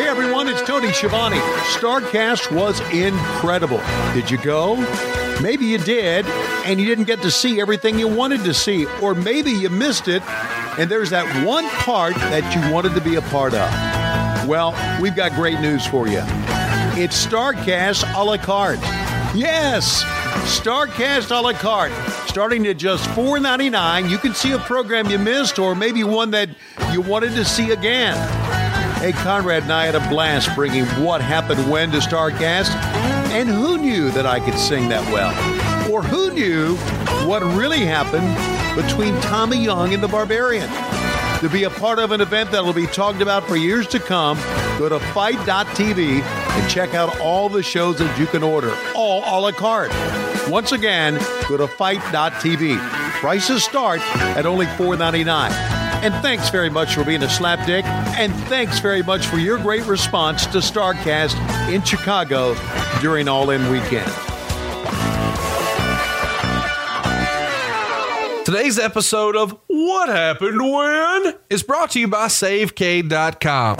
Hey everyone, it's Tony Schiavone. Starcast was incredible. Did you go? Maybe you did, and you didn't get to see everything you wanted to see, or maybe you missed it, and there's that one part that you wanted to be a part of. Well, we've got great news for you. It's Starcast a la carte. Yes, Starcast a la carte. Starting at just $4.99, you can see a program you missed, or maybe one that you wanted to see again. Hey, Conrad and I had a blast bringing What Happened When to StarCast. And who knew that I could sing that well? Or who knew what really happened between Tommy Young and the Barbarian? To be a part of an event that will be talked about for years to come, go to fight.tv and check out all the shows that you can order, all a la carte. Once again, go to fight.tv. Prices start at only $4.99. And thanks very much for being a slapdick. And thanks very much for your great response to StarCast in Chicago during All In Weekend. Today's episode of What Happened When is brought to you by SaveCade.com.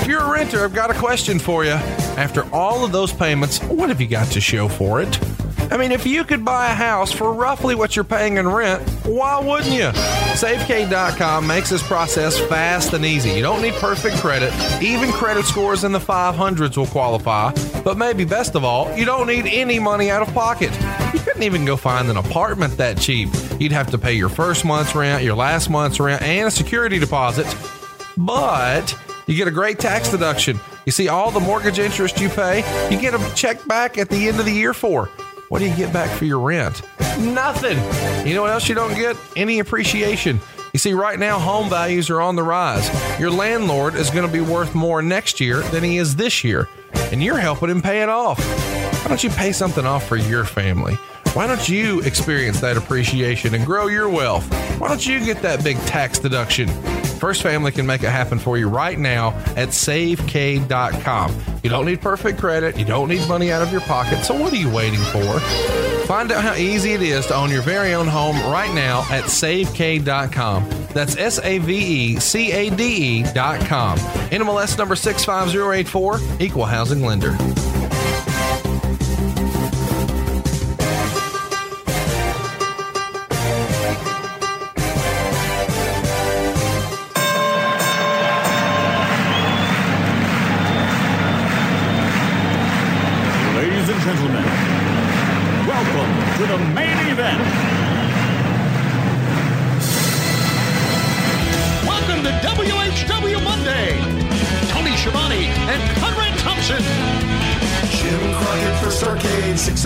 If you're a renter, I've got a question for you. After all of those payments, what have you got to show for it? I mean, if you could buy a house for roughly what you're paying in rent, why wouldn't you? SaveCade.com makes this process fast and easy. You don't need perfect credit. Even credit scores in the 500s will qualify. But maybe best of all, you don't need any money out of pocket. You couldn't even go find an apartment that cheap. You'd have to pay your first month's rent, your last month's rent, and a security deposit. But you get a great tax deduction. You see, all the mortgage interest you pay, you get a check back at the end of the year for. What do you get back for your rent? Nothing. You know what else you don't get? Any appreciation. You see, right now, home values are on the rise. Your landlord is going to be worth more next year than he is this year, and you're helping him pay it off. Why don't you pay something off for your family? Why don't you experience that appreciation and grow your wealth? Why don't you get that big tax deduction? First Family can make it happen for you right now at SaveCade.com. You don't need perfect credit, you don't need money out of your pocket, so what are you waiting for? Find out how easy it is to own your very own home right now at SaveCade.com. That's S A V E C A D E.com. NMLS number 65084, Equal Housing Lender.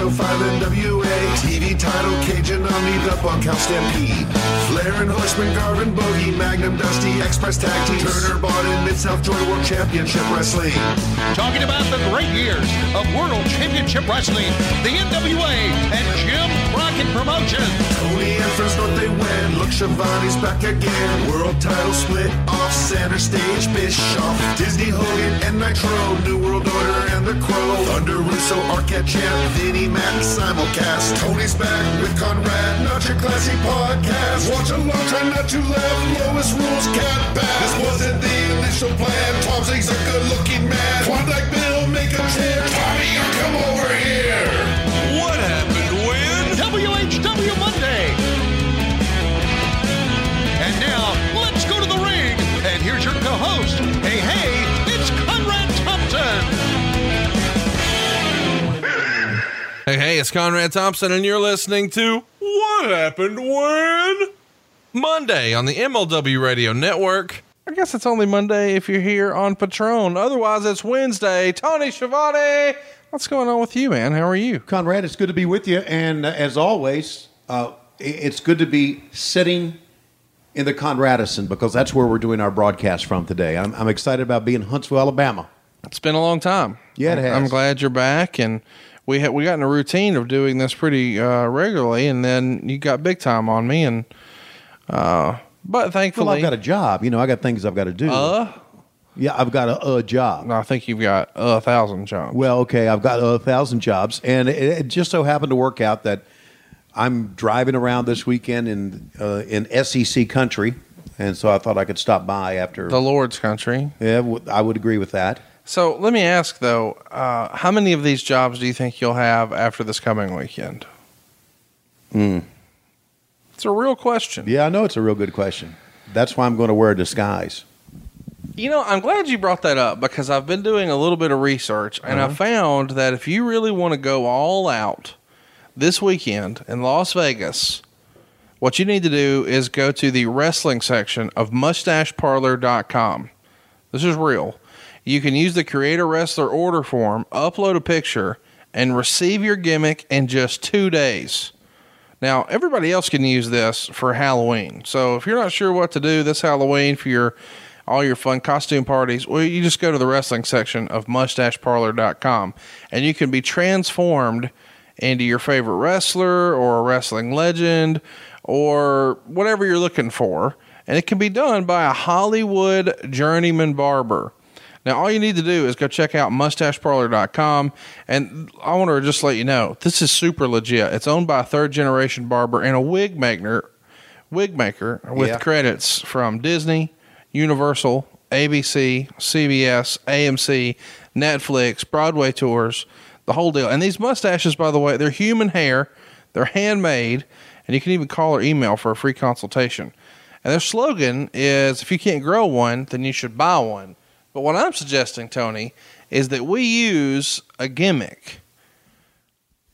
So five NWA TV title, Cajun Omni, the Bunkhouse Stampede. Flair and Horseman, Garvin, Bogey, Magnum, Dusty, Express Tag Team, Turner, Bond, Mid-South Joy World Championship Wrestling. Talking about the great years of World Championship Wrestling, the NWA and Jim Crockett Promotions. Tony and Fresno, they win. Look, Schiavone's back again. World title split center stage. Bischoff, Disney, Hogan, and Nitro. New World Order and the Crow. Thunder, Russo, Arquette, Champ, Vinnie, Mac, simulcast. Tony's back with Conrad, not your classy podcast. Watch along, try not to laugh. Lowest rules can't pass. This wasn't the initial plan. Tom Zigg's a good-looking man. Klondike Bill, make a trip. Tommy, come over here. Hey, it's Conrad Thompson, and you're listening to What Happened When? Monday on the MLW Radio Network. I guess it's only Monday if you're here on Patreon. Otherwise, it's Wednesday. Tony Schiavone, what's going on with you, man? How are you? Conrad, it's good to be with you. And uh, as always, uh, it's good to be sitting in the Conradison because that's where we're doing our broadcast from today. I'm, I'm excited about being in Huntsville, Alabama. It's been a long time. Yeah, it has. I'm glad you're back, and we ha- we got in a routine of doing this pretty uh, regularly, and then you got big time on me, and uh, but thankfully, Well, I've got a job. You know, I got things I've got to do. uh, yeah, I've got a, a job. I think you've got a thousand jobs. Well, okay, I've got a thousand jobs, and it, it just so happened to work out that I'm driving around this weekend in uh, in SEC country, and so I thought I could stop by after. The Lord's country. yeah, w- I would agree with that. So let me ask though, uh, how many of these jobs do you think you'll have after this coming weekend? It's a real question. Yeah, I know it's a real good question. That's why I'm going to wear a disguise. You know, I'm glad you brought that up because I've been doing a little bit of research and I found that if you really want to go all out this weekend in Las Vegas, what you need to do is go to the wrestling section of mustacheparlor.com. This is real. You can use the creator wrestler order form, upload a picture, and receive your gimmick in just two days. Now, everybody else can use this for Halloween. So if you're not sure what to do this Halloween for your all your fun costume parties, well, you just go to the wrestling section of mustacheparlor.com and you can be transformed into your favorite wrestler or a wrestling legend or whatever you're looking for. And it can be done by a Hollywood journeyman barber. Now, all you need to do is go check out mustacheparlor.com. And I want to just let you know this is super legit. It's owned by a third generation barber and a wig maker, wig maker with Yeah. credits from Disney, Universal, ABC, CBS, AMC, Netflix, Broadway tours, the whole deal. And these mustaches, by the way, they're human hair, they're handmade, and you can even call or email for a free consultation. And their slogan is if you can't grow one, then you should buy one. But what I'm suggesting, Tony, is that we use a gimmick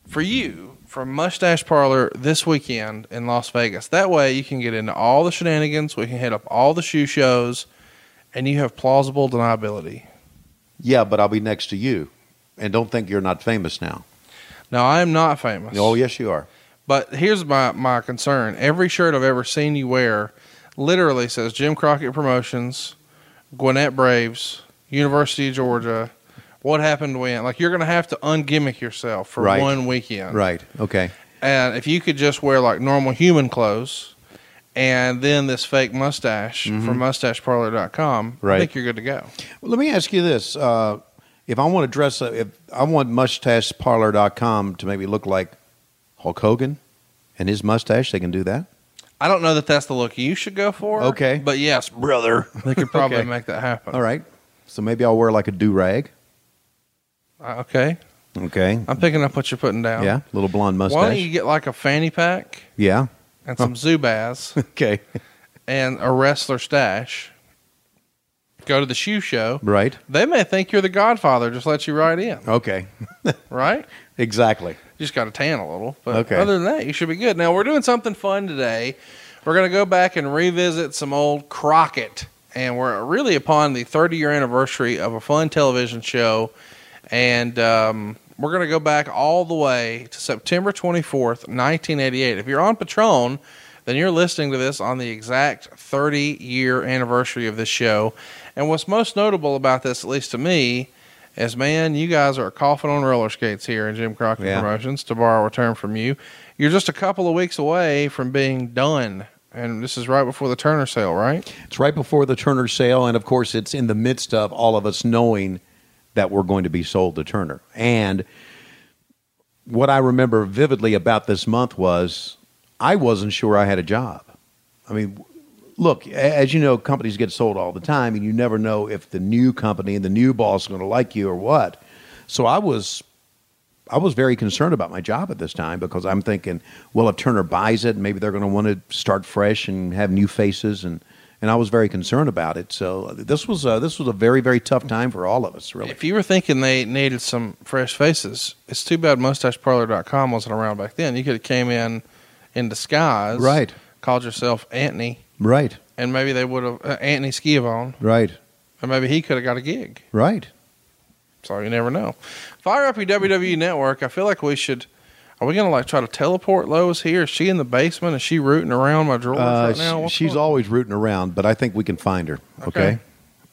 for you from Mustache Parlor this weekend in Las Vegas. That way you can get into all the shenanigans, we can hit up all the shoe shows, and you have plausible deniability. Yeah, but I'll be next to you, and don't think you're not famous now. Now, I am not famous. Oh, yes, you are. But here's my, my concern. Every shirt I've ever seen you wear literally says Jim Crockett Promotions, Gwinnett Braves, University of Georgia, what happened when. Like, you're going to have to ungimmick yourself for Right. one weekend. Right. Okay. And if you could just wear like normal human clothes and then this fake mustache from mustacheparlor.com, I Mm-hmm. Think you're good to go. Well, let me ask you this: uh, If I want to dress, up, if I want mustacheparlor.com to maybe look like Hulk Hogan and his mustache, they can do that. I don't know that that's the look you should go for. Okay. But yes, brother, they could probably Okay. make that happen. All right. So maybe I'll wear like a do rag. Uh, Okay. Okay. I'm picking up what you're putting down. Yeah. Little blonde mustache. Why don't you get like a fanny pack yeah. and some Zubaz Okay. and a wrestler stash? Go to the shoe show. right. They may think you're the Godfather. Just let you right in, Okay. right? Exactly. You just got to tan a little, but Okay. other than that, you should be good. Now we're doing something fun today. We're going to go back and revisit some old Crockett, and we're really upon the 30 year anniversary of a fun television show, and um, we're going to go back all the way to September 24th, 1988. If you're on Patreon, then you're listening to this on the exact 30 year anniversary of this show. And what's most notable about this, at least to me, is man, you guys are coughing on roller skates here in Jim Crockett Yeah. Promotions, to borrow a term from you. You're just a couple of weeks away from being done. And this is right before the Turner sale, right? It's right before the Turner sale, and of course, it's in the midst of all of us knowing that we're going to be sold to Turner. And what I remember vividly about this month was I wasn't sure I had a job. I mean, look, as you know, companies get sold all the time, and you never know if the new company and the new boss is going to like you or what. So I was I was very concerned about my job at this time because I'm thinking, well, if Turner buys it, maybe they're going to want to start fresh and have new faces, and and I was very concerned about it. So this was uh, this was a very very tough time for all of us, really. If you were thinking they needed some fresh faces, it's too bad mustacheparlor.com wasn't around back then. You could have came in in disguise, Right. Called yourself Antony, Right, and maybe they would have uh, Antony Schiavone, right, and maybe he could have got a gig. right. So you never know. Fire up your WWE network. I feel like we should. Are we gonna like try to teleport Lois here? Is she in the basement? Is she rooting around my drawers Uh, right now? What's she's going always rooting around, but I think we can find her. Okay. Okay.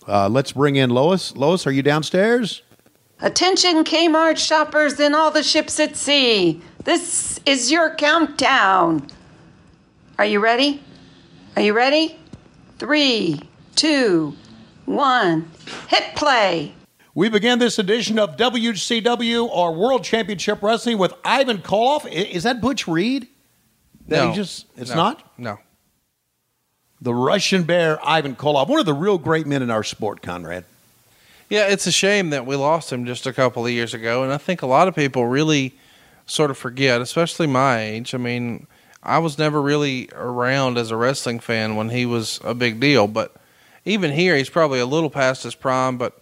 Uh, let's bring in Lois. Lois, are you downstairs? Attention Kmart shoppers and all the ships at sea. This is your countdown. Are you ready? Are you ready? Three, two, one. Hit play. We begin this edition of WCW or World Championship Wrestling with Ivan Koloff. Is that Butch Reed? That No. he just it's No. not No. the Russian Bear Ivan Koloff, one of the real great men in our sport, Conrad. Yeah, it's a shame that we lost him just a couple of years ago, and I think a lot of people really sort of forget, especially my age. I mean, I was never really around as a wrestling fan when he was a big deal, but even here, he's probably a little past his prime. But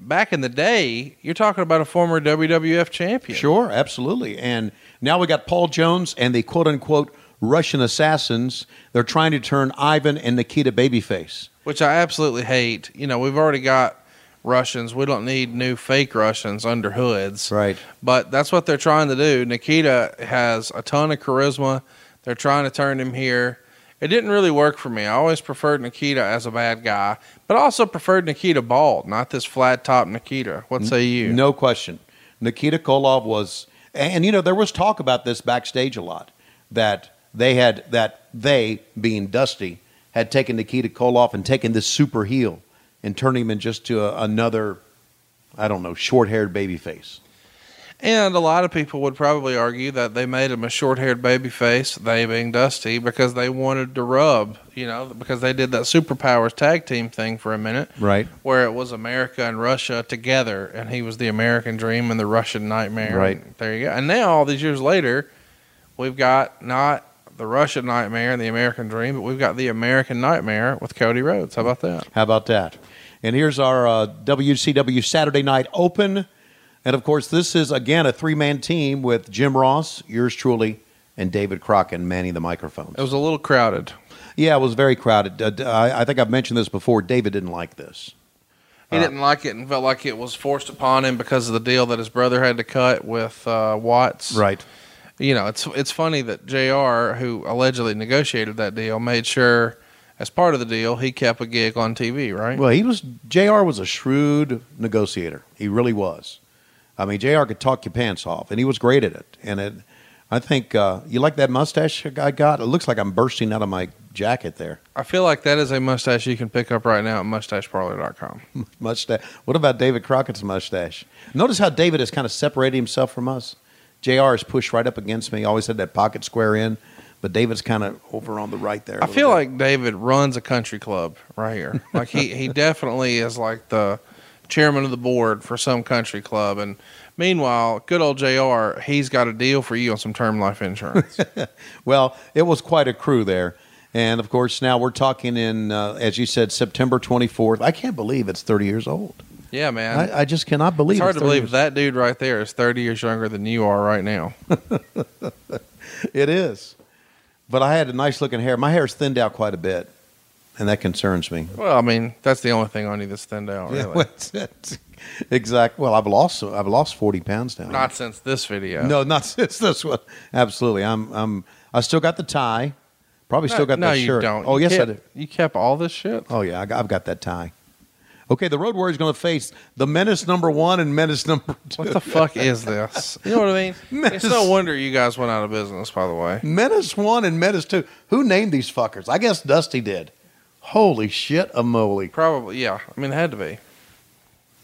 back in the day, you're talking about a former WWF champion. Sure, absolutely. And now we got Paul Jones and the quote unquote Russian assassins. They're trying to turn Ivan and Nikita babyface. which I absolutely hate. You know, we've already got Russians. We don't need new fake Russians under hoods. Right. But that's what they're trying to do. Nikita has a ton of charisma. They're trying to turn him here. It didn't really work for me. I always preferred Nikita as a bad guy, but also preferred Nikita bald, not this flat top Nikita. What say you? No question. Nikita Koloff was, and you know, there was talk about this backstage a lot that they had, that they, being Dusty, had taken Nikita Koloff and taken this super heel and turned him in just to a, another, I don't know, short haired babyface. And a lot of people would probably argue that they made him a short haired baby face, they being Dusty, because they wanted to rub, you know, because they did that superpowers tag team thing for a minute. Right. Where it was America and Russia together, and he was the American dream and the Russian nightmare. Right. And there you go. And now, all these years later, we've got not the Russian nightmare and the American dream, but we've got the American nightmare with Cody Rhodes. How about that? How about that? And here's our uh, WCW Saturday Night Open. And of course, this is again a three man team with Jim Ross, yours truly, and David Crockett manning the microphones. It was a little crowded. yeah, it was very crowded. Uh, d- I, I think I've mentioned this before. David didn't like this. He didn't like it and felt like it was forced upon him because of the deal that his brother had to cut with uh, Watts. Right. You know, it's it's funny that Jr., who allegedly negotiated that deal, made sure as part of the deal he kept a gig on TV. Right. Well, he was Jr. was a shrewd negotiator. He really was. I mean, Jr. could talk your pants off, and he was great at it. And it, I think uh, you like that mustache I got. It looks like I'm bursting out of my jacket there. I feel like that is a mustache you can pick up right now at mustacheparlor.com. mustache. What about David Crockett's mustache? Notice how David has kind of separated himself from us. Jr. is pushed right up against me. Always had that pocket square in, but David's kind of over on the right there. I feel bit. like David runs a country club right here. Like he, he definitely is like the chairman of the board for some country club. And meanwhile, good old JR, he's got a deal for you on some term life insurance. Well, it was quite a crew there. And of course, now we're talking in, uh, as you said, September 24th. I can't believe it's 30 years old. yeah, man. I, I just cannot believe it's hard to believe years- that dude right there is 30 years younger than you are right now. It is. But I had a nice looking hair. My hair's thinned out quite a bit, and that concerns me. Well, I mean, that's the only thing on you that's thinned out, really. What's that? exact. Well, I've lost I've lost 40 pounds now. Not since this video. No, not since this one. Absolutely. I'm. I'm. I still got the tie. Probably still got no, that you shirt. don't. Oh You yes, I kept- do. You kept all this shit? Oh yeah, I got, I've got that tie. Okay, the Road Warriors going to face the Menace number one and Menace number two. What the fuck is this? You know what I mean? Menace. It's no wonder you guys went out of business, by the way. Menace one and Menace two. Who named these fuckers? I guess Dusty did. Holy shit, a moly. Probably, yeah. I mean, it had to be.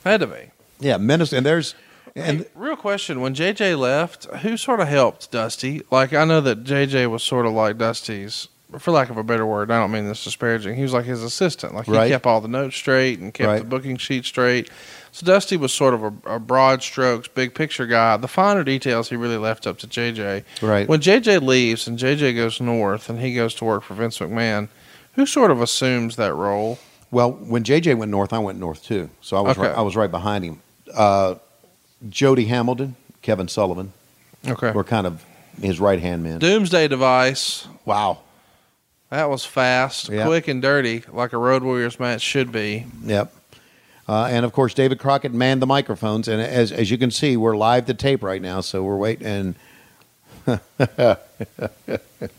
Had to be. Yeah, Menace, and there's and Hey, real question: When JJ left, who sort of helped Dusty? Like, I know that JJ was sort of like Dusty's, for lack of a better word. I don't mean this disparaging. He was like his assistant. Like he Right. kept all the notes straight and kept Right. the booking sheet straight. So Dusty was sort of a, a broad strokes, big picture guy. The finer details he really left up to JJ. Right. When JJ leaves and JJ goes north and he goes to work for Vince McMahon, who sort of assumes that role? well, when JJ went north, I went north too. So I was Okay. right, I was right behind him. Uh, Jody Hamilton, Kevin Sullivan Okay. were kind of his right hand men. Doomsday device. Wow. That was fast, Yeah. quick, and dirty, like a Road Warriors match should be. Yep. Uh, and of course, David Crockett manned the microphones, and as as you can see, we're live to tape right now, so we're waiting. And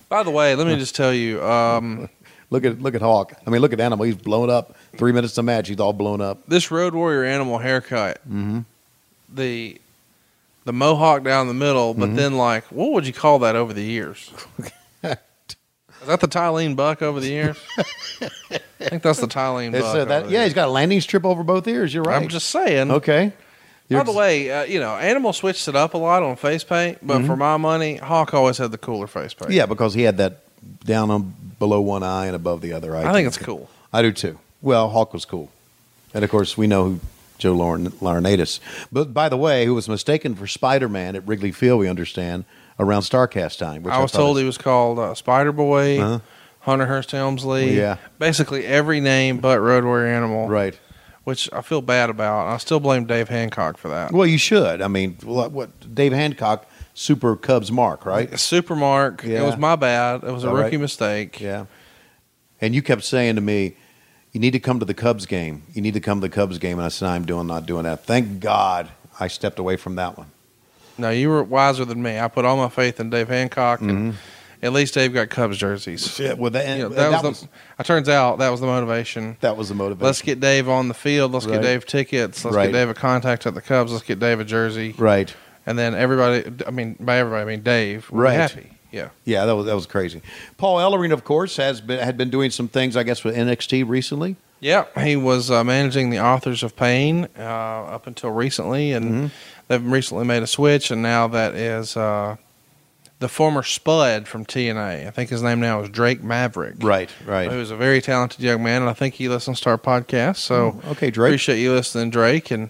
By the way, let me just tell you, um, look at look at Hawk. I mean, look at Animal. He's blown up. Three minutes to match. He's all blown up. this Road Warrior animal haircut, the the mohawk down the middle, but then like, what would you call that over the years? Is that the Tylene buck over the years? I think that's the Tylene It's, buck. uh, that, the yeah, he's got a landing strip over both ears. You're right. I'm just saying. okay. By You're the just- way, uh, you know, Animal switched it up a lot on face paint, but for my money, Hawk always had the cooler face paint. Yeah, because he had that down on below one eye and above the other eye. I think it's cool. I do too. Well, Hawk was cool, and of course we know who Joe Lauren, Laurinaitis. But by the way, who was mistaken for Spider Man at Wrigley Field? We understand around Starcast time. Which I was thought told is- he was called uh, Spider Boy, Uh-huh. Hunter Hearst Helmsley. Yeah. Basically every name but Road Warrior Animal. right. Which I feel bad about. I still blame Dave Hancock for that. Well, you should. I mean, what, what Dave Hancock, Super Cubs mark, right? Supermark. It Yeah. was my bad. It was a All rookie right. mistake. Yeah. And you kept saying to me, "You need to come to the Cubs game. You need to come to the Cubs game." And I said, "I'm doing, not doing that." Thank God I stepped away from that one. No, you were wiser than me. I put all my faith in Dave Hancock, and Mm-hmm. at least Dave got Cubs jerseys. Yeah, well, that, You know, that, that, was was, the. It turns out that was the motivation. that was the motivation. Let's get Dave on the field. Let's Right. get Dave tickets. Let's Right. get Dave a contact at the Cubs. Let's get Dave a jersey. right. And then everybody, I mean, by everybody, I mean Dave, Right. happy. Yeah. Yeah, that was that was crazy. Paul Ellering, of course, has been had been doing some things, I guess, with NXT recently. Yeah, he was uh, managing the Authors of Pain uh, up until recently, and Mm-hmm. they've recently made a switch, and now that is uh, the former Spud from TNA. I think his name now is Drake Maverick. Right, right. Who's a very talented young man, and I think he listens to our podcast. So Oh, okay, Drake. appreciate you listening, Drake. And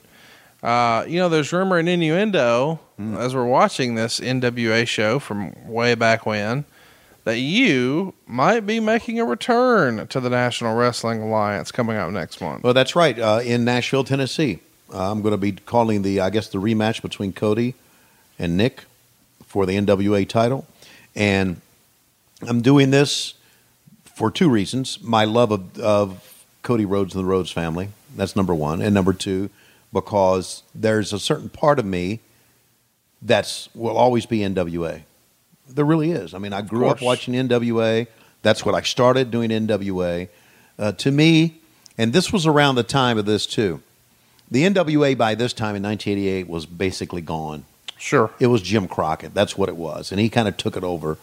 uh, you know, there's rumor and innuendo Mm. as we're watching this NWA show from way back when that you might be making a return to the National Wrestling Alliance coming up next month. Well, that's right. Uh, in Nashville, Tennessee, uh, I'm going to be calling the, I guess, the rematch between Cody and Nick for the NWA title, and I'm doing this for two reasons: my love of, of Cody Rhodes and the Rhodes family. That's number one, and number two, because there's a certain part of me that's will always be NWA. There really is. I mean, I grew up watching NWA. That's what I started doing NWA. Uh, to me, and this was around the time of this too. The NWA by this time in 1988 was basically gone. Sure. It was Jim Crockett. That's what it was, and he kind of took it over.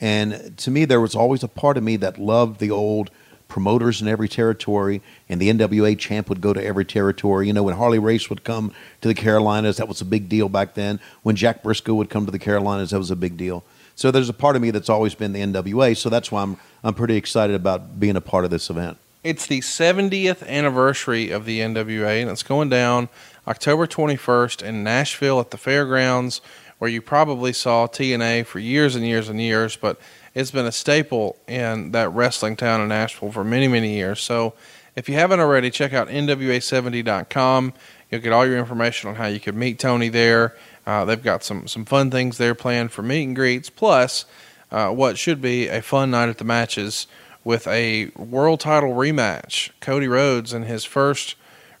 And to me, there was always a part of me that loved the old promoters in every territory, and the NWA champ would go to every territory. You know, when Harley Race would come to the Carolinas, that was a big deal back then. When Jack Briscoe would come to the Carolinas, that was a big deal. So there's a part of me that's always been the NWA. So that's why I'm I'm pretty excited about being a part of this event. It's the 70th anniversary of the NWA, and it's going down October 21st in Nashville at the fairgrounds, where you probably saw TNA for years and years and years, but it's been a staple in that wrestling town in Nashville for many, many years. So if you haven't already, check out NWA70.com. You'll get all your information on how you could meet Tony there. Uh, they've got some, some fun things there planned for meet and greets, plus uh, what should be a fun night at the matches with a world title rematch. Cody Rhodes in his first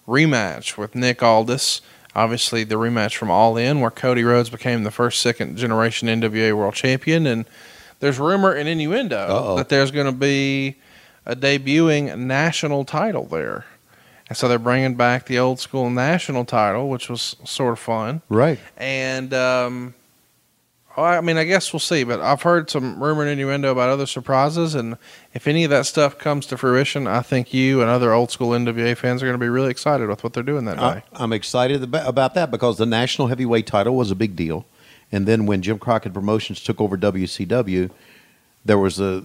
rematch with Nick Aldis. Obviously, the rematch from All In, where Cody Rhodes became the first second generation NWA World Champion. And there's rumor and innuendo Uh-oh. that there's going to be a debuting national title there. And so they're bringing back the old school national title, which was sort of fun. Right. And um, I mean, I guess we'll see. But I've heard some rumor and innuendo about other surprises, and if any of that stuff comes to fruition, I think you and other old school NWA fans are going to be really excited with what they're doing that I, day. I'm excited about about that because the national heavyweight title was a big deal, and then when Jim Crockett Promotions took over WCW, there was a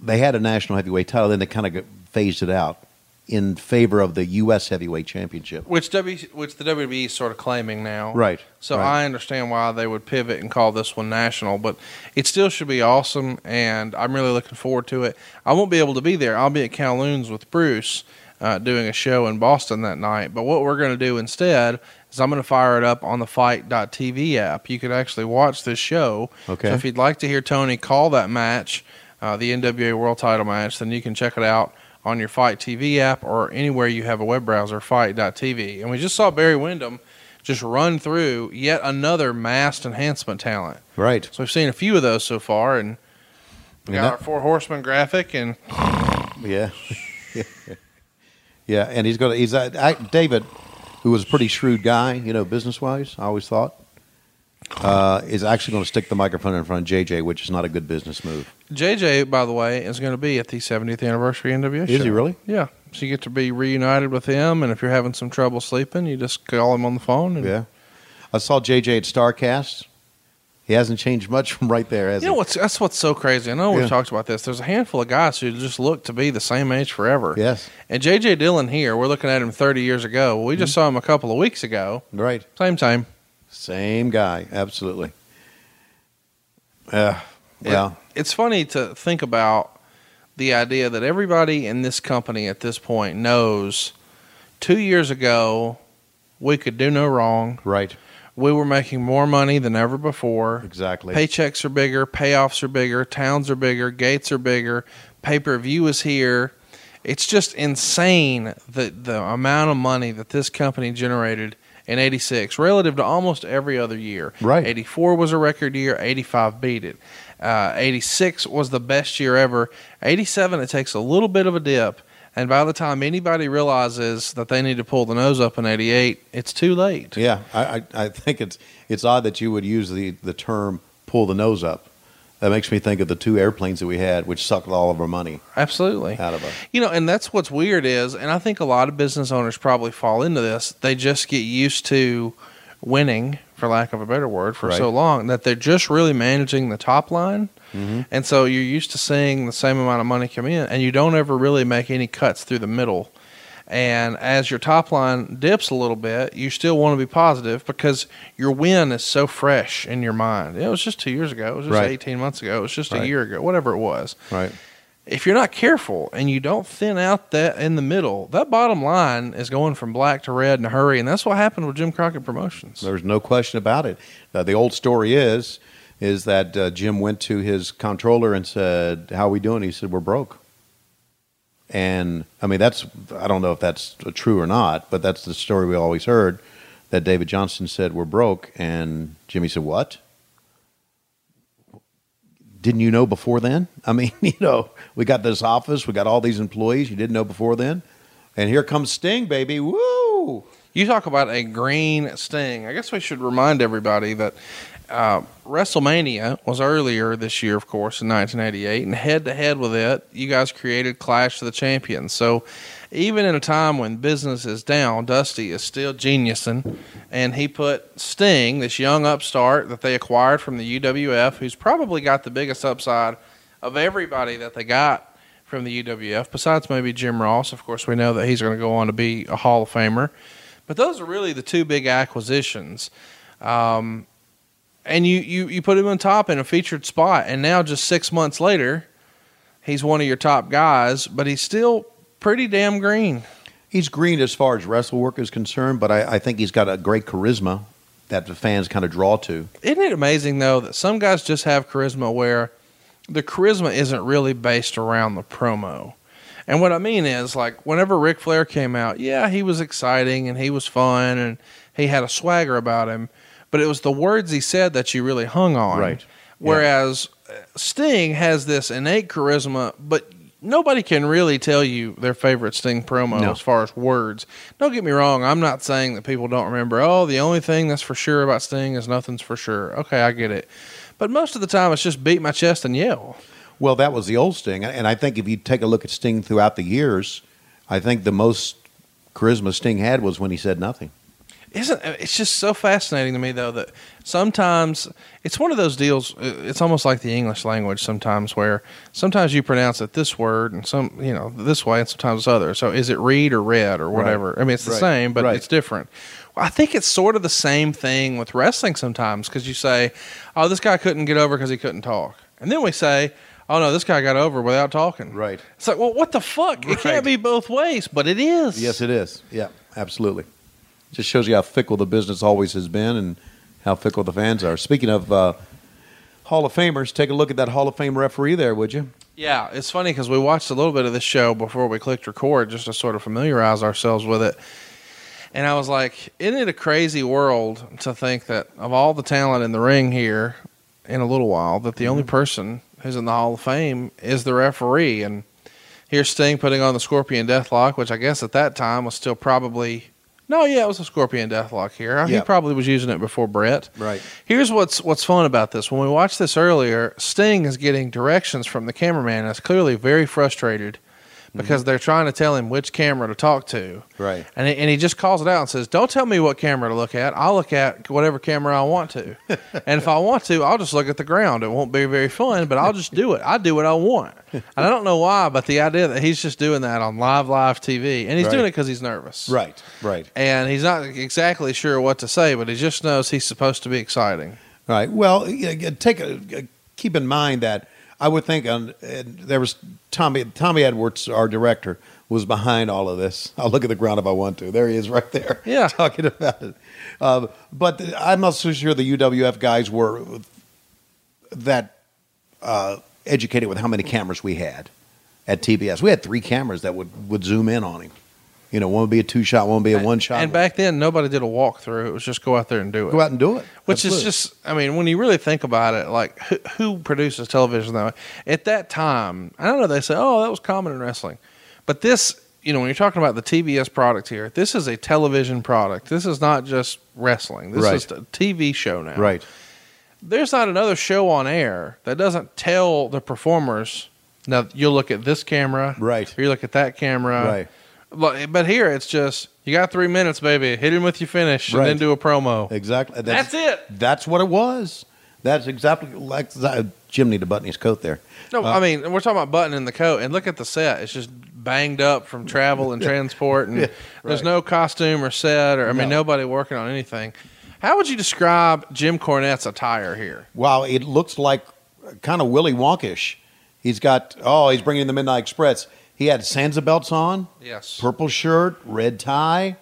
they had a national heavyweight title, then they kind of phased it out in favor of the U.S. heavyweight championship. Which W, which the WWE is sort of claiming now. Right. So right. I understand why they would pivot and call this one national, but it still should be awesome, and I'm really looking forward to it. I won't be able to be there. I'll be at Kowloon's with Bruce uh, doing a show in Boston that night. But what we're going to do instead is I'm going to fire it up on the Fight.tv app. You could actually watch this show. Okay. So if you'd like to hear Tony call that match, uh, the NWA World Title match, then you can check it out on your Fight TV app or anywhere you have a web browser, fight.tv. And we just saw Barry Windham just run through yet another masked enhancement talent. right. So we've seen a few of those so far, and we got that- our Four Horsemen graphic, and Yeah. yeah, and he's going to he's uh, I, David, who was a pretty shrewd guy, you know, business wise. I always thought. Uh, is actually going to stick the microphone in front of JJ, which is not a good business move. JJ, by the way, is going to be at the 70th anniversary NWA show. Is he really? Yeah. So you get to be reunited with him, and if you're having some trouble sleeping, you just call him on the phone. And, Yeah. I saw JJ at StarCast. He hasn't changed much from right there, has You know he? what's that's what's so crazy. I know we've talked about this. There's a handful of guys who just look to be the same age forever. Yes. And JJ Dillon here, we're looking at him 30 years ago. Well, we just Mm-hmm. saw him a couple of weeks ago. Right. Same time. Same guy. Absolutely. Yeah. It- yeah. it's funny to think about the idea that everybody in this company at this point knows two years ago we could do no wrong. Right. We were making more money than ever before. Exactly. Paychecks are bigger, payoffs are bigger, towns are bigger, gates are bigger, pay per view is here. It's just insane the the amount of money that this company generated in '86 relative to almost every other year. Right. '84 was a record year. '85 beat it. Uh, '86 was the best year ever. '87 it takes a little bit of a dip, and by the time anybody realizes that they need to pull the nose up in '88, it's too late. Yeah. I, I, think it's it's odd that you would use the, the term pull the nose up. That makes me think of the two airplanes that we had, which sucked all of our money Absolutely. out of us. You know, and that's what's weird is, and I think a lot of business owners probably fall into this. They just get used to winning, for lack of a better word, for Right. so long that they're just really managing the top line. Mm-hmm. And so you're used to seeing the same amount of money come in, and you don't ever really make any cuts through the middle. And as your top line dips a little bit, you still want to be positive because your win is so fresh in your mind. It was just two years ago. It was just Right. 18 months ago. It was just a year ago, whatever it was Right. if you're not careful and you don't thin out that in the middle, that bottom line is going from black to red in a hurry, and that's what happened with Jim Crockett Promotions. There's no question about it. Uh, the old story is is that uh, Jim went to his controller and said, "How are we doing?" He said, "We're broke." And I mean, that's I don't know if that's true or not, but that's the story we always heard that David Johnston said we're broke, and Jimmy said, "What?" Didn't you know before then? I mean, you know, we got this office, we got all these employees. You didn't know before then, and here comes Sting, baby! Woo! You talk about a green sting. I guess we should remind everybody that uh, WrestleMania was earlier this year, of course, in 1988, and head to head with it, you guys created Clash of the Champions. So even in a time when business is down, Dusty is still geniusing, and he put Sting, this young upstart that they acquired from the UWF, who's probably got the biggest upside of everybody that they got from the UWF, besides maybe Jim Ross. Of course, we know that he's going to go on to be a Hall of Famer. But those are really the two big acquisitions. Um, and you, you, you put him on top in a featured spot, and now just six months later, he's one of your top guys, but he's still pretty damn green. He's green as far as wrestle work is concerned, but I, I think he's got a great charisma that the fans kind of draw to. Isn't it amazing, though, that some guys just have charisma where the charisma isn't really based around the promo? And what I mean is, like, whenever Ric Flair came out, yeah, he was exciting and he was fun and he had a swagger about him, but it was the words he said that you really hung on. Right. Whereas uh, Sting has this innate charisma, but nobody can really tell you their favorite Sting promo No. as far as words. Don't get me wrong, I'm not saying that people don't remember, oh, the only thing that's for sure about Sting is nothing's for sure. Okay, I get it. But most of the time, it's just beat my chest and yell. Well, that was the old Sting, and I think if you take a look at Sting throughout the years, I think the most charisma Sting had was when he said nothing. Isn't it's just so fascinating to me though that sometimes it's one of those deals. uh, It's almost like the English language sometimes, where sometimes you pronounce it this word and some you know this way, and sometimes it's other. So is it read or read or whatever? I mean, it's the Right. same, but Right. it's different. Well, I think it's sort of the same thing with wrestling sometimes because you say, "Oh, this guy couldn't get over because he couldn't talk," and then we say. Oh no! This guy got over without talking. Right. It's like, well, what the fuck? It can't be both ways, but it is. Yes, it is. Yeah, absolutely. Just shows you how fickle the business always has been and how fickle the fans are. Speaking of uh, Hall of Famers, take a look at that Hall of Fame referee there, would you? Yeah, it's funny because we watched a little bit of this show before we clicked record just to sort of familiarize ourselves with it. And I was like, isn't it a crazy world to think that of all the talent in the ring here in a little while, that the only person who's in the Hall of Fame is the referee? And here's Sting putting on the Scorpion Deathlock, which I guess at that time was still probably. No, yeah, it was a Scorpion Deathlock here. He probably was using it before Bret. Right. Here's what's what's fun about this. When we watched this earlier, Sting is getting directions from the cameraman and is clearly very frustrated because they're trying to tell him which camera to talk to. Right. And he, and he just calls it out and says, "Don't tell me what camera to look at. I'll look at whatever camera I want to. and if I want to, I'll just look at the ground. It won't be very fun, but I'll just do it. I do what I want. And I don't know why, but the idea that he's just doing that on live live TV, and he's Right. doing it because he's nervous, Right, right. And he's not exactly sure what to say, but he just knows he's supposed to be exciting. Right. Well, take a, keep in mind that I would think on and there was Tommy Tommy Edwards, our director, was behind all of this. I'll look at the ground if I want to. There he is, right there. Yeah. talking about it. Uh, but I'm not so sure the UWF guys were that uh, educated with how many cameras we had at TBS. We had three cameras that would would zoom in on him. You know, one would be a two shot, one would be a one shot. And back then, nobody did a walkthrough. It was just go out there and do it. go out and do it. Which is just, I mean, when you really think about it, like who, who produces television that way? At that time, I don't know, they say, oh, that was common in wrestling. But this, you know, when you're talking about the TBS product here, this is a television product. This is not just wrestling. This Right. is a TV show now. right. There's not another show on air that doesn't tell the performers, now you'll look at this camera. Right. Or you look at that camera. Right. But, but here it's just, you got three minutes, baby. Hit him with your finish and then do a promo. Exactly. That's it. That's what it was. That's exactly like Jim need to button his coat there. No, Uh, I mean we're talking about buttoning the coat, and look at the set; it's just banged up from travel and transport, and Yeah, there's no costume or set, or I mean No. nobody working on anything. How would you describe Jim Cornette's attire here? Wow, it looks like kind of Willy Wonkish. He's got oh, he's bringing the Midnight Express. He had Sansabelts on, Yes. purple shirt, red tie.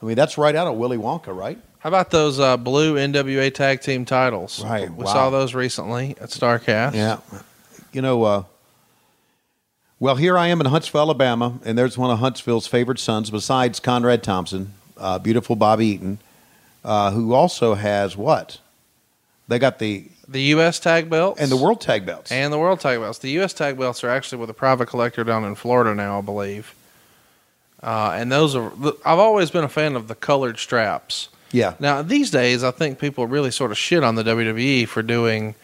I mean, that's right out of Willy Wonka, right? How about those uh, blue NWA tag team titles? Right, We wow. saw those recently at Starcast. Yeah. You know, uh, well, here I am in Huntsville, Alabama, and there's one of Huntsville's favorite sons, besides Conrad Thompson, uh, beautiful Bobby Eaton, uh, who also has what? They got the The U.S. tag belts and the world tag belts. and the world tag belts. The U.S. tag belts are actually with a private collector down in Florida now, I believe. Uh, and those are. I've always been a fan of the colored straps. yeah, Now these days, I think people really sort of shit on the WWE for doing,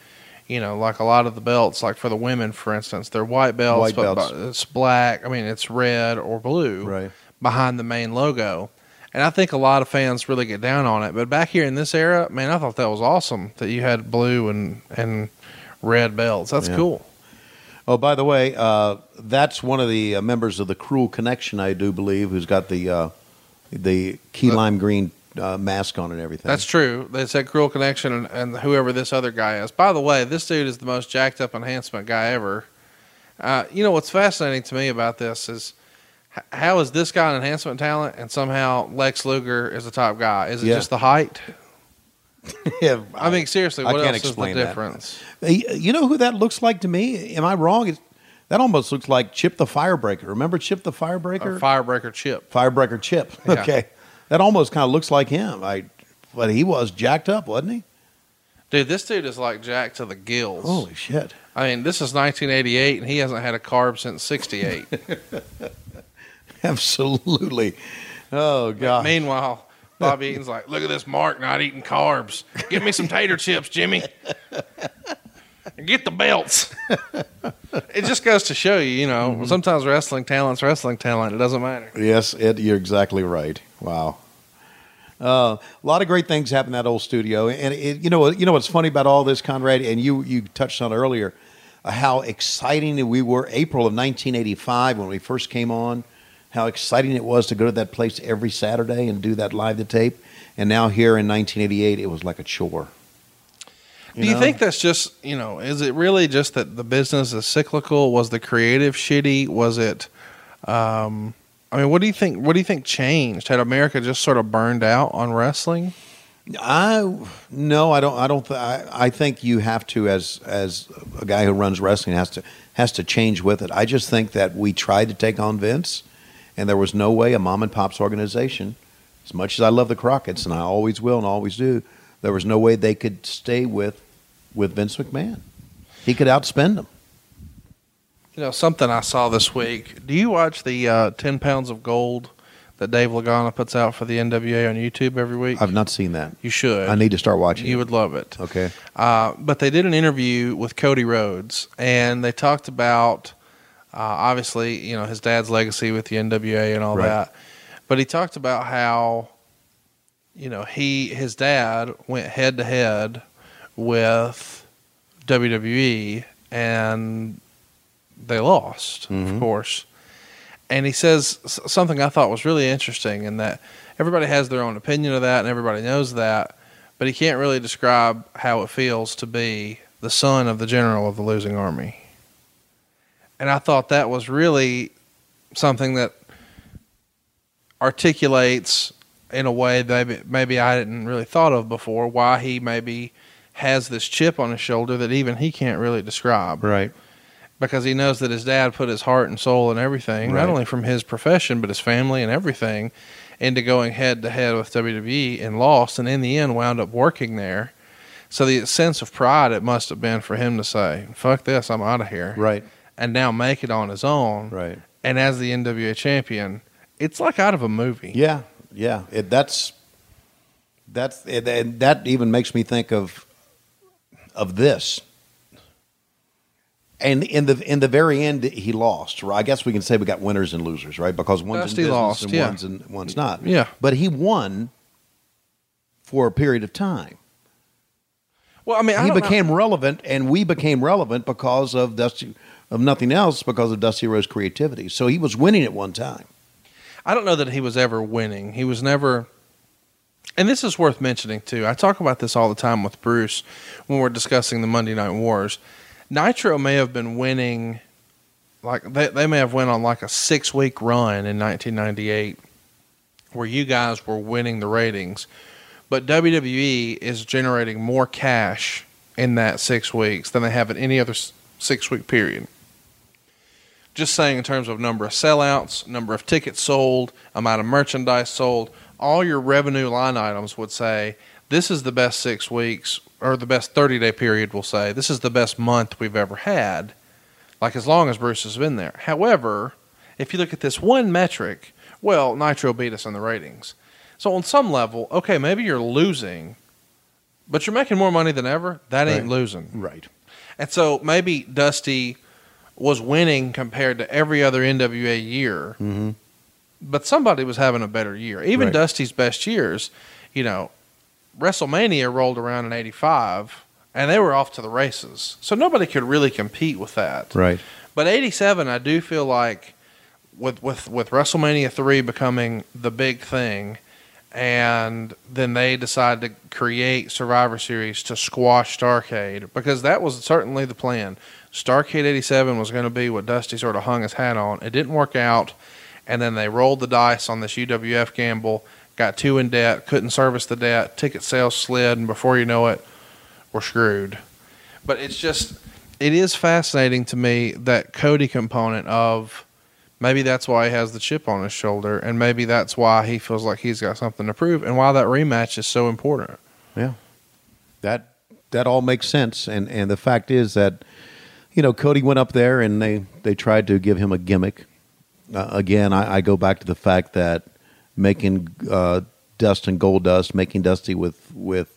you know, like a lot of the belts, like for the women, for instance, they're white belts, White but, belts. it's black. I mean, it's red or blue right. behind the main logo. And I think a lot of fans really get down on it. But back here in this era, man, I thought that was awesome that you had blue and and red belts. That's Yeah. cool. Oh, by the way, uh, that's one of the uh, members of the Cruel Connection, I do believe, who's got the uh, the key lime green uh, mask on and everything. That's true. They said Cruel Connection and, and whoever this other guy is. By the way, this dude is the most jacked up enhancement guy ever. Uh, you know what's fascinating to me about this is how is this guy an enhancement talent and somehow Lex Luger is the top guy? Is it Yeah. just the height? yeah, I mean, seriously, I what can't else is the explain that. difference? You know who that looks like to me? Am I wrong? It's, that almost looks like Chip the Firebreaker. Remember Chip the Firebreaker? Firebreaker Chip. Firebreaker Chip. Yeah. Okay, that almost kind of looks like him. I, but he was jacked up, wasn't he? Dude, this dude is like jacked to the gills. Holy shit! I mean, this is 1988 and he hasn't had a carb since 68. Absolutely. Oh god. Meanwhile, Bobby Eaton's like, look at this Mark not eating carbs. Get me some tater chips, Jimmy. Get the belts. it just goes to show you, you know, sometimes wrestling talent's wrestling talent. It doesn't matter. Yes, Ed, you're exactly right. Wow. Uh, a lot of great things happen in that old studio, and it, you know, you know what's funny about all this, Conrad, and you you touched on it earlier, uh, how exciting we were. April of 1985 when we first came on, how exciting it was to go to that place every Saturday and do that live to tape, and now here in 1988, it was like a chore. Do you know? think that's just, you know, is it really just that the business is cyclical? Was the creative shitty? Was it, um, I mean, what do you think? What do you think changed? Had America just sort of burned out on wrestling? I no, I don't. I don't. Th- I, I think you have to, as as a guy who runs wrestling, has to has to change with it. I just think that we tried to take on Vince, and there was no way a mom and pop's organization, as much as I love the Crockett's, and I always will and always do, there was no way they could stay with with Vince McMahon. He could outspend them. You know, something I saw this week. Do you watch the uh, 10 pounds of gold that Dave Lagana puts out for the NWA on YouTube every week? I've not seen that. you should. I need to start watching. You it. would love it. Okay. Uh, but they did an interview with Cody Rhodes, and they talked about Uh, obviously, you know his dad's legacy with the NWA and all Right. that, but he talked about how, you know, he his dad went head to head with WWE and they lost, of mm-hmm. course. And he says something I thought was really interesting in that everybody has their own opinion of that and everybody knows that, but he can't really describe how it feels to be the son of the general of the losing army. And I thought that was really something that articulates in a way that maybe, maybe I didn't really thought of before why he maybe has this chip on his shoulder that even he can't really describe Right. because he knows that his dad put his heart and soul and everything, Right. not only from his profession but his family and everything, into going head to head with WWE and lost, and in the end wound up working there. So the sense of pride it must have been for him to say, "Fuck this, I'm out of here," Right. And now make it on his own. Right. And as the NWA champion, it's like out of a movie. Yeah. Yeah. It, that's that's it, and that even makes me think of of this. And in the in the very end, he lost. Right? I guess we can say we got winners and losers, right? Because one's Dusty in business lost, and yeah. one's in, one's not. Yeah. But he won for a period of time. Well, I mean, I he don't know- became relevant, and we became relevant because of Dusty, of nothing else, because of Dusty Rhodes creativity. So he was winning at one time. I don't know that he was ever winning. He was never. And this is worth mentioning too. I talk about this all the time with Bruce when we're discussing the Monday Night Wars. Nitro may have been winning, like they they may have went on like a six week run in 1998, where you guys were winning the ratings, but WWE is generating more cash in that six weeks than they have in any other six week period just saying in terms of number of sellouts, number of tickets sold, amount of merchandise sold, all your revenue line items would say this is the best six weeks or the best 30 day period, we'll say. This is the best month we've ever had, like as long as Bruce has been there. However, if you look at this one metric, well, Nitro beat us in the ratings. So on some level, okay, maybe you're losing, but you're making more money than ever. That ain't Right. losing. Right. And so maybe Dusty was winning compared to every other NWA year, Mm-hmm. but somebody was having a better year. Even Right. Dusty's best years, you know, WrestleMania rolled around in 85 and they were off to the races. So nobody could really compete with that. Right. But 87, I do feel like with, with, with WrestleMania 3 becoming the big thing, and then they decided to create Survivor Series to squash Starcade because that was certainly the plan. Starcade 87 was going to be what Dusty sort of hung his hat on. It didn't work out, and then they rolled the dice on this UWF gamble, got too in debt, couldn't service the debt, ticket sales slid, and before you know it, we're screwed. But it's just, it is fascinating to me that Cody component of maybe that's why he has the chip on his shoulder, and maybe that's why he feels like he's got something to prove, and why that rematch is so important. Yeah. That that all makes sense. And and the fact is that, you know, Cody went up there and they they tried to give him a gimmick. Uh, again, I, I go back to the fact that making uh, Dust and Gold Dust, making Dusty with with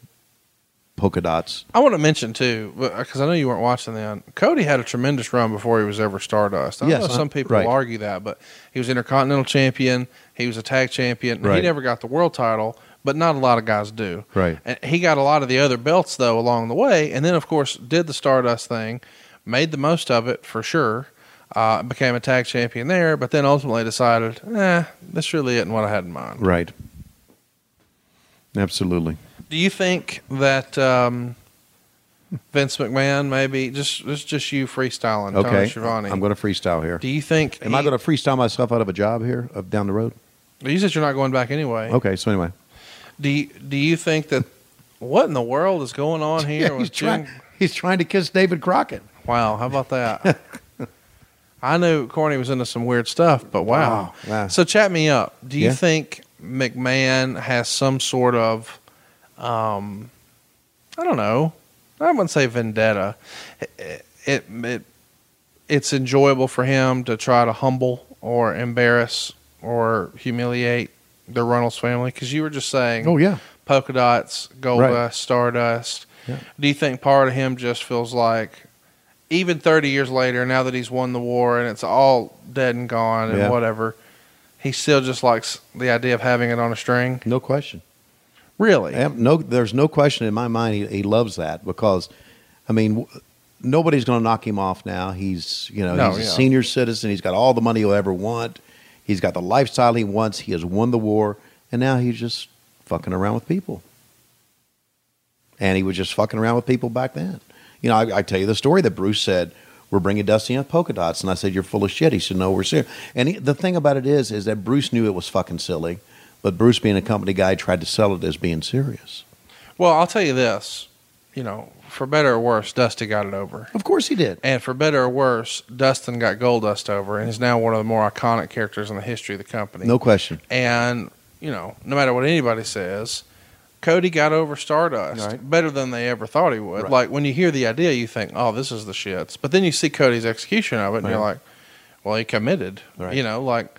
polka dots. I want to mention too, because I know you weren't watching then. Cody had a tremendous run before he was ever Stardust. I Yes, know uh, some people right. will argue that, but he was Intercontinental Champion. He was a Tag Champion. and He never got the World Title, but not a lot of guys do. Right. And he got a lot of the other belts though along the way, and then of course did the Stardust thing, made the most of it for sure. Uh, became a tag champion there, but then ultimately decided, eh, this really isn't what I had in mind. Right. Absolutely. Do you think that um, Vince McMahon maybe just just just you freestyling Tony Okay. Schiavone? I'm going to freestyle here. Do you think? Am I going to freestyle myself out of a job here of down the road? You said you're not going back anyway. Okay. So anyway, Do you, Do you think that? What in the world is going on here? yeah, with he's trying. He's trying to kiss David Crockett. Wow, how about that? I knew Corny was into some weird stuff, but wow. Wow, wow. So chat me up. Do you Yeah. think McMahon has some sort of, um, I don't know, I wouldn't say vendetta. It, it, it it's enjoyable for him to try to humble or embarrass or humiliate the Runnels family because you were just saying, Oh yeah. polka dots, gold Right. dust, stardust. Yeah. Do you think part of him just feels like even 30 years later, now that he's won the war and it's all dead and gone and Yeah. whatever, he still just likes the idea of having it on a string. No question. Really? Yeah, no, there's no question in my mind he, he loves that because, I mean, w- nobody's going to knock him off now. He's you know No, he's a senior citizen. He's got all the money he'll ever want. He's got the lifestyle he wants. He has won the war, and now he's just fucking around with people. And he was just fucking around with people back then. You know, I, I tell you the story that Bruce said. We're bringing Dusty on polka dots, and I said, "You're full of shit." He said, "No, we're serious." And he, the thing about it is, is that Bruce knew it was fucking silly, but Bruce, being a company guy, tried to sell it as being serious. Well, I'll tell you this. You know, for better or worse, Dusty got it over. Of course he did. And for better or worse, Dustin got Goldust over and is now one of the more iconic characters in the history of the company. No question. And, you know, no matter what anybody says, Cody got over Stardust Right. better than they ever thought he would. Right. Like when you hear the idea, you think, "Oh, this is the shits," but then you see Cody's execution of it, and you're like, "Well, he committed." Right. You know, like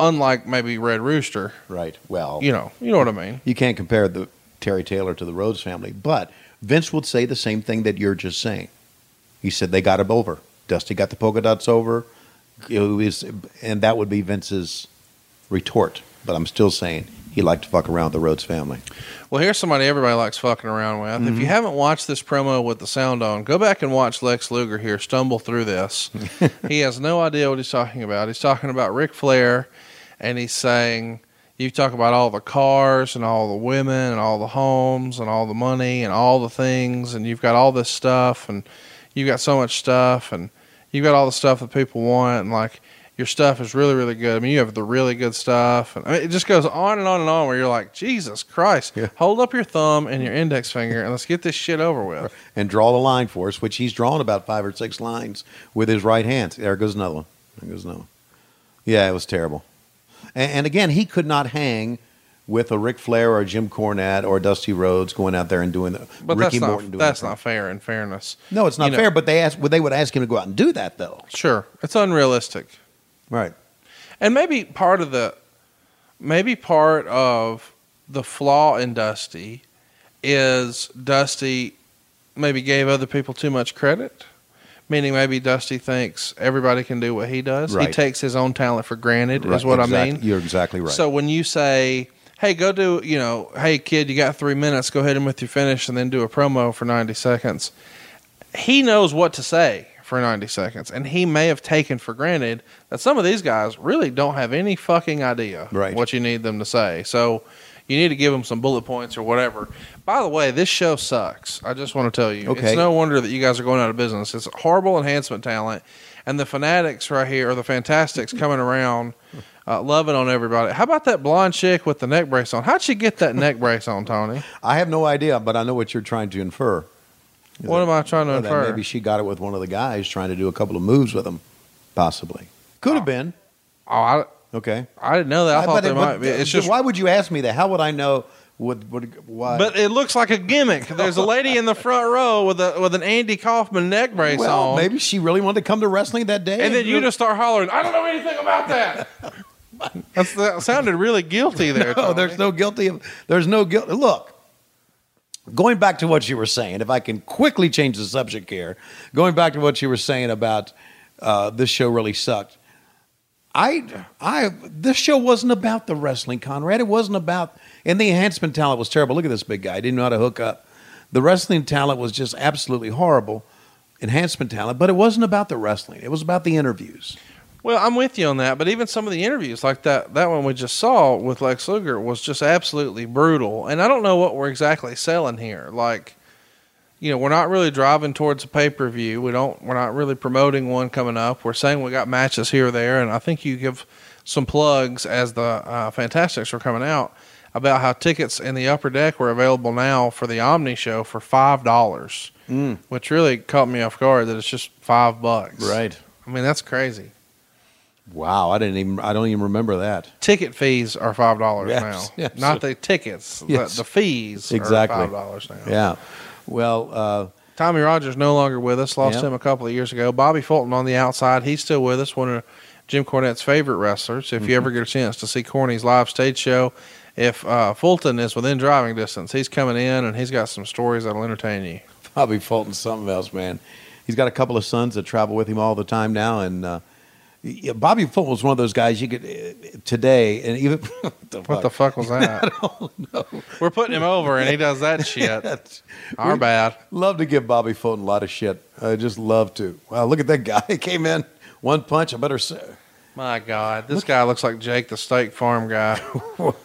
unlike maybe Red Rooster. Right. Well, You know, you know what I mean. you can't compare the Terry Taylor to the Rhodes family, but Vince would say the same thing that you're just saying. He said they got him over. Dusty got the polka dots over. It was, and that would be Vince's retort. But I'm still saying he liked to fuck around with the Rhodes family. Well, here's somebody everybody likes fucking around with. If Mm-hmm. you haven't watched this promo with the sound on, go back and watch Lex Luger here stumble through this. he has no idea what he's talking about. He's talking about Ric Flair, and he's saying, You talk about all the cars and all the women and all the homes and all the money and all the things, and you've got all this stuff, and you've got so much stuff, and you've got all the stuff that people want, and like, your stuff is really, really good. I mean, you have the really good stuff. And I mean, it just goes on and on and on where you're like, Jesus Christ, Yeah. hold up your thumb and your index finger and let's get this shit over with. And draw the line for us, which he's drawn about five or six lines with his right hand. There goes another one. There goes another one. Yeah, it was terrible. And, and again, he could not hang with a Ric Flair or a Jim Cornette or Dusty Rhodes going out there and doing the But Ricky that's Morton not doing that's the- not fair. In fairness, No, it's not You know- fair. But they ask, well, they would ask him to go out and do that, though. sure, it's unrealistic. Right. And maybe part of the maybe part of the flaw in Dusty is Dusty maybe gave other people too much credit. Meaning maybe Dusty thinks everybody can do what he does. He takes his own talent for granted, right. is what Exact- I mean. You're exactly right. So when you say, "Hey, go do," you know, "Hey kid, you got three minutes. Go ahead and with your finish, and then do a promo for ninety seconds." He knows what to say for ninety seconds, and he may have taken for granted that some of these guys really don't have any fucking idea Right. what you need them to say. So you need to give them some bullet points or whatever. By the way, this show sucks. I just want to tell you, Okay. it's no wonder that you guys are going out of business. It's horrible enhancement talent, and the fanatics right here, or the fantastics coming around uh, loving on everybody. How about that blonde chick with the neck brace on? How'd she get that neck brace on, Tony? I have no idea, but I know what you're trying to infer. What am I trying to infer? maybe she got it with one of the guys trying to do a couple of moves with him, possibly. Could have been. Oh, I, Okay. I didn't know that. I Uh, thought but- there but- might be. It's just. why would you ask me that? How would I know? Would, would why? But it looks like a gimmick. There's a lady in the front row with a with an Andy Kaufman neck brace well, on, maybe she really wanted to come to wrestling that day. and then you just start hollering. I don't know anything about that. That's, that sounded really guilty there. No, Tony. there's no guilty of. There's no guilt. Look, going back to what you were saying, if I can quickly change the subject here, going back to what you were saying about uh, this show really sucked. I, I, this show wasn't about the wrestling, Conrad. It wasn't about, and the enhancement talent was terrible. Look at this big guy; he didn't know how to hook up. The wrestling talent was just absolutely horrible. Enhancement talent, but it wasn't about the wrestling. It was about the interviews. Well, I'm with you on that, but even some of the interviews, like that that one we just saw with Lex Luger, was just absolutely brutal. And I don't know what we're exactly selling here. Like, you know, we're not really driving towards a pay per view. We don't. We're not really promoting one coming up. We're saying we got matches here or there, and I think you give some plugs as the uh, Fantastics are coming out about how tickets in the upper deck were available now for the Omni show for five dollars, Mm. which really caught me off guard that it's just five bucks. Right. I mean, that's crazy. Wow, I didn't even. I don't even remember that. ticket fees are five dollars Yes, now. yes. Not the tickets. Yes. The, the fees Exactly. are five dollars now. Yeah. Well, uh, Tommy Rogers no longer with us. Lost Yeah. him a couple of years ago. Bobby Fulton on the outside. He's still with us. One of Jim Cornette's favorite wrestlers. If Mm-hmm. you ever get a chance to see Corny's live stage show, if uh, Fulton is within driving distance, he's coming in and he's got some stories that'll entertain you. Bobby Fulton's something else, man. He's got a couple of sons that travel with him all the time now, and uh, yeah, Bobby Fulton was one of those guys you could uh, today, and even What the fuck was that? We're putting him over, and he does that shit. Our bad. Love to give Bobby Fulton a lot of shit. I just love to. Wow, look at that guy. He came in one punch. I better say, My God, this guy looks like Jake, the steak farm guy.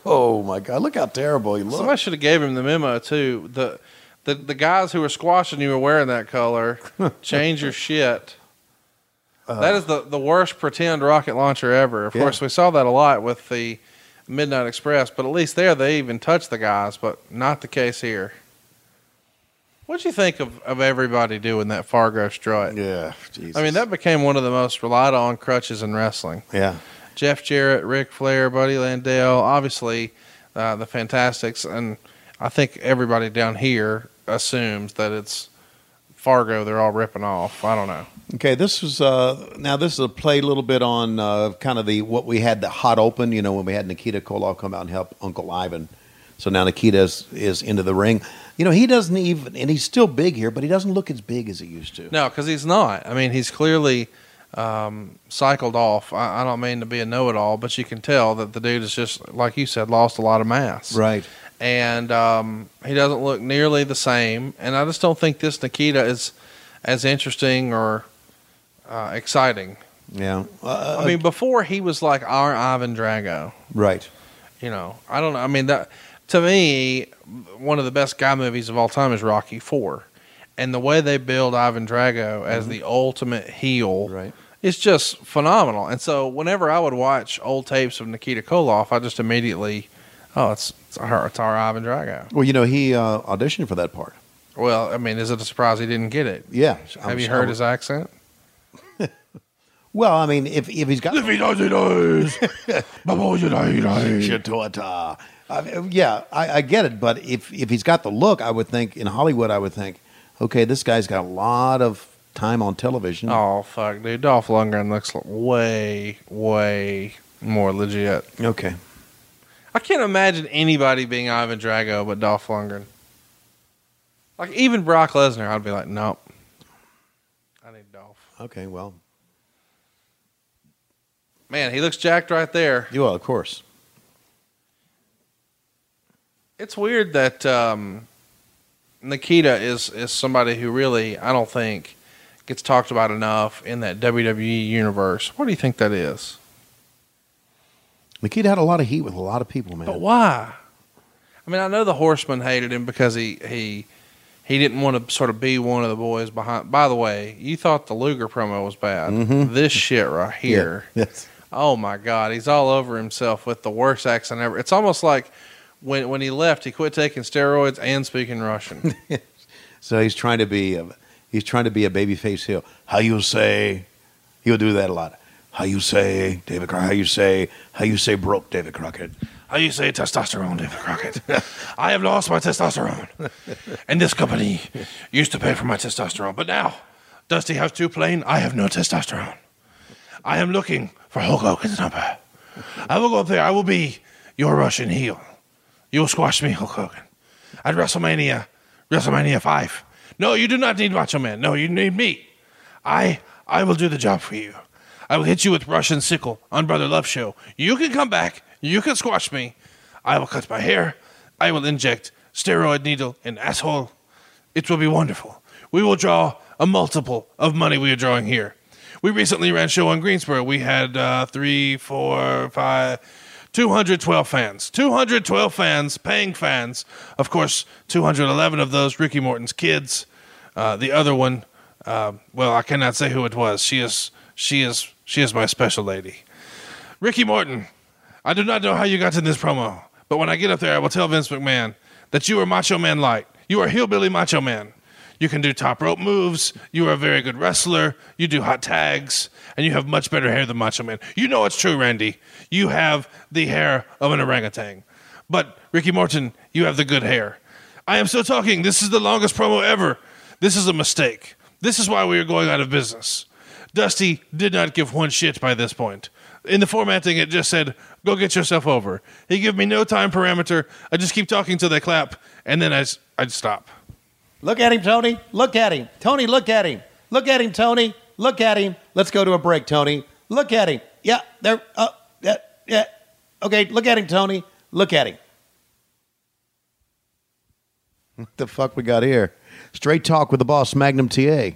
oh my god, look how terrible he looks. Somebody should have gave him the memo too. The the the guys who were squashing you were wearing that color. Change your shit. That is the the worst pretend rocket launcher ever. Of Yeah. course, we saw that a lot with the Midnight Express, but at least there they even touched the guys, but not the case here. What'd you think of, of everybody doing that Fargo strut? Yeah, Jesus. I mean, that became one of the most relied on crutches in wrestling. Yeah, Jeff Jarrett, Ric Flair, Buddy Landel, obviously uh, the Fantastics, and I think everybody down here assumes that it's Fargo. They're all ripping off. I don't know. Okay, this is uh, now this is a play a little bit on uh, kind of the what we had the hot open. You know, when we had Nikita Koloff come out and help Uncle Ivan. So now Nikita is, is into the ring. You know, he doesn't even, and he's still big here, but he doesn't look as big as he used to. No, because he's not. I mean, he's clearly um, cycled off. I, I don't mean to be a know-it-all, but you can tell that the dude is just like you said, lost a lot of mass. Right. And um, he doesn't look nearly the same. And I just don't think this Nikita is as interesting or uh, exciting. Yeah. Uh, I mean, before he was like our Ivan Drago. right. You know, I don't know. I mean, that to me, one of the best guy movies of all time is Rocky Four, and the way they build Ivan Drago as the ultimate heel, Mm-hmm. Right. it's just phenomenal. And so, whenever I would watch old tapes of Nikita Koloff, I just immediately, oh, it's it's our, it's our Ivan Drago. Well, you know, he uh, auditioned for that part. Well, I mean, is it a surprise he didn't get it? Yeah. Have I'm you sure- heard his accent? Well, I mean, if if he's got If he does, he does. Bubble, you die, you die. Shitota. I mean, yeah, I, I get it, but if if he's got the look, I would think in Hollywood, I would think, okay, this guy's got a lot of time on television. Oh fuck, dude! Dolph Lundgren looks way, way more legit. Okay. I can't imagine anybody being Ivan Drago but Dolph Lundgren. Like even Brock Lesnar, I'd be like, nope. I need Dolph. Okay. Well, Man, he looks jacked right there. You well, of course. It's weird that um, Nikita is is somebody who really I don't think gets talked about enough in that WWE universe. What do you think that is? Nikita had a lot of heat with a lot of people, man. But why? I mean, I know the horseman hated him because he he he didn't want to sort of be one of the boys behind. By the way, you thought the Luger promo was bad. Mm-hmm. This shit right here. Yes. Oh my God, he's all over himself with the worst accent ever. It's almost like when when he left, he quit taking steroids and speaking Russian. So he's trying to be a, he's trying to be a babyface heel. How you say? He'll do that a lot. How you say, David Crockett? How you say? How you say broke, David Crockett? How you say testosterone, David Crockett? I have lost my testosterone. And this company used to pay for my testosterone. But now, Dusty has two plain, I have no testosterone. I am looking for Hulk Hogan's number. I will go up there. I will be your Russian heel. You will squash me, Hulk Hogan. At WrestleMania, WrestleMania 5. No, you do not need Macho Man. No, you need me. I I will do the job for you. I will hit you with Russian sickle on Brother Love Show. You can come back. You can squash me. I will cut my hair. I will inject steroid needle in asshole. It will be wonderful. We will draw a multiple of money we are drawing here. We recently ran show on Greensboro. We had uh, three, four, five, 212 fans. 212 fans, paying fans. Of course, 211 of those Ricky Morton's kids. Uh, the other one, uh, well, I cannot say who it was. She is, she is, she is my special lady. Ricky Morton, I do not know how you got in this promo, but when I get up there, I will tell Vince McMahon that you are Macho Man Light. You are Hillbilly Macho Man. You can do top rope moves. You are a very good wrestler. You do hot tags, and you have much better hair than Macho Man. You know it's true, Randy. You have the hair of an orangutan. But Ricky Morton, you have the good hair. I am still talking. This is the longest promo ever. This is a mistake. This is why we are going out of business. Dusty did not give one shit by this point. In the formatting, it just said, go get yourself over. He gave me no time parameter. I just keep talking till they clap, and then I'd stop. Look at him, Tony. Look at him, Tony. Look at him. Look at him, Tony. Look at him. Let's go to a break, Tony. Look at him. Yeah, there. Uh, yeah, yeah. Okay, look at him, Tony. Look at him. What the fuck we got here? Straight talk with the boss, Magnum TA.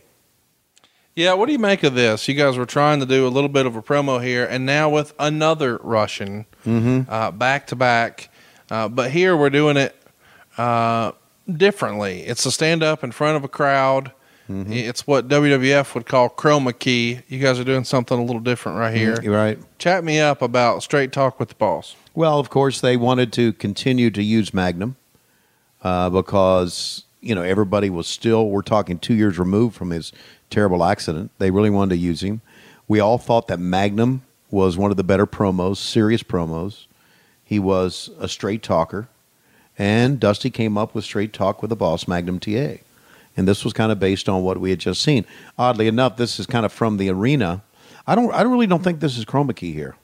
Yeah, what do you make of this? You guys were trying to do a little bit of a promo here, and now with another Russian uh, back to back. Uh, But here we're doing it uh, differently. It's a stand up in front of a crowd. It's what WWF would call chroma key. You guys are doing something a little different right here. You're right. Chat me up about straight talk with the boss. Well, of course, they wanted to continue to use Magnum uh, because you know everybody was still. We're talking two years removed from his terrible accident. They really wanted to use him. We all thought that Magnum was one of the better promos, serious promos. He was a straight talker, and Dusty came up with straight talk with the boss, Magnum TA, and this was kind of based on what we had just seen. Oddly enough, this is kind of from the arena. I don't. I really don't think this is chroma key here.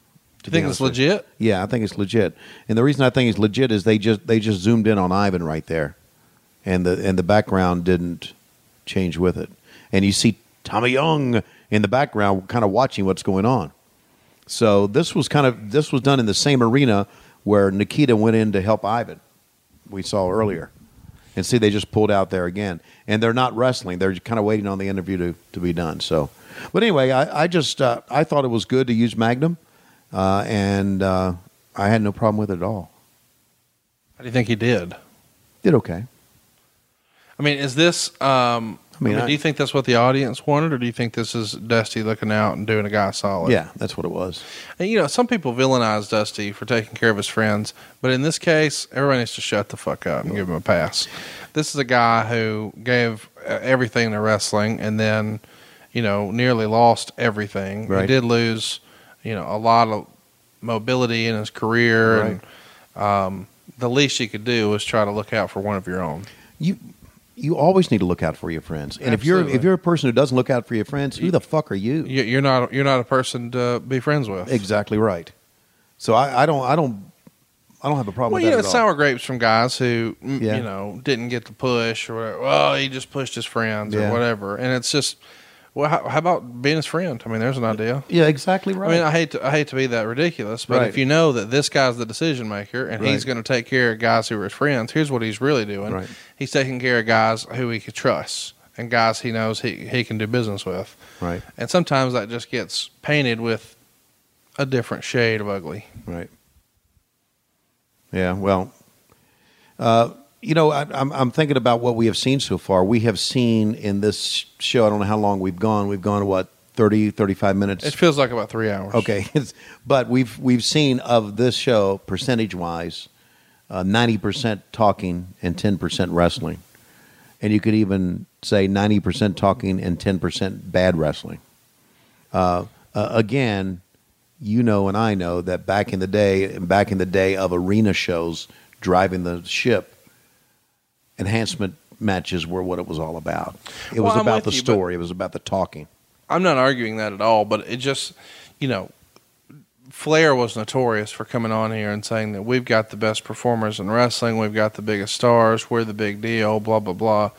You think it's legit? Yeah, I think it's legit. And the reason I think it's legit is they just they just zoomed in on Ivan right there, and the and the background didn't change with it. And you see Tommy Young in the background, kind of watching what's going on. So this was kind of this was done in the same arena where Nikita went in to help Ivan. We saw earlier, and see they just pulled out there again, and they're not wrestling. They're kind of waiting on the interview to, to be done. So, but anyway, I, I just uh, I thought it was good to use Magnum, uh, and uh, I had no problem with it at all. How do you think he did? Did okay. I mean, is this? Um, I mean, mean, I- do you think that's what the audience wanted, or do you think this is Dusty looking out and doing a guy solid? Yeah, that's what it was. And, you know, some people villainize Dusty for taking care of his friends, but in this case, everybody needs to shut the fuck up and give him a pass. This is a guy who gave uh, everything to wrestling and then, you know, nearly lost everything. He did lose, you know, a lot of mobility in his career, and um, the least you could do was try to look out for one of your own. You you always need to look out for your friends, and if you're if you're a person who doesn't look out for your friends, who the fuck are you? You- You're not you're not a person to be friends with. Exactly right. So I, I don't I don't I don't have a problem Well, with you that know, sour grapes from guys who, Yeah. you know, didn't get the push or whatever. Well, he just pushed his friends Yeah. or whatever. And it's just, well, how, how about being his friend? I mean, there's an idea. yeah, exactly right. I mean, I hate to, I hate to be that ridiculous, but Right. if you know that this guy's the decision maker and he's going to take care of guys who are his friends, here's what he's really doing. Right. He's taking care of guys who he can trust and guys he knows he, he can do business with. right, And sometimes that just gets painted with a different shade of ugly. right. Yeah, well, uh, you know, I, I'm I'm thinking about what we have seen so far. We have seen in this show. I don't know how long we've gone. We've gone what 30, 35 minutes. It feels like about three hours. Okay, but we've we've seen of this show percentage wise, uh, ninety percent talking and ten percent wrestling, and you could even say ninety percent talking and ten percent bad wrestling. Uh, uh, again, you know, and I know that back in the day, back in the day of arena shows, driving the ship, enhancement matches were what it was all about. It was I'm about the you, story. It was about the talking. I'm not arguing that at all, but it just, you know, Flair was notorious for coming on here and saying that we've got the best performers in wrestling, we've got the biggest stars, we're the big deal, blah blah blah.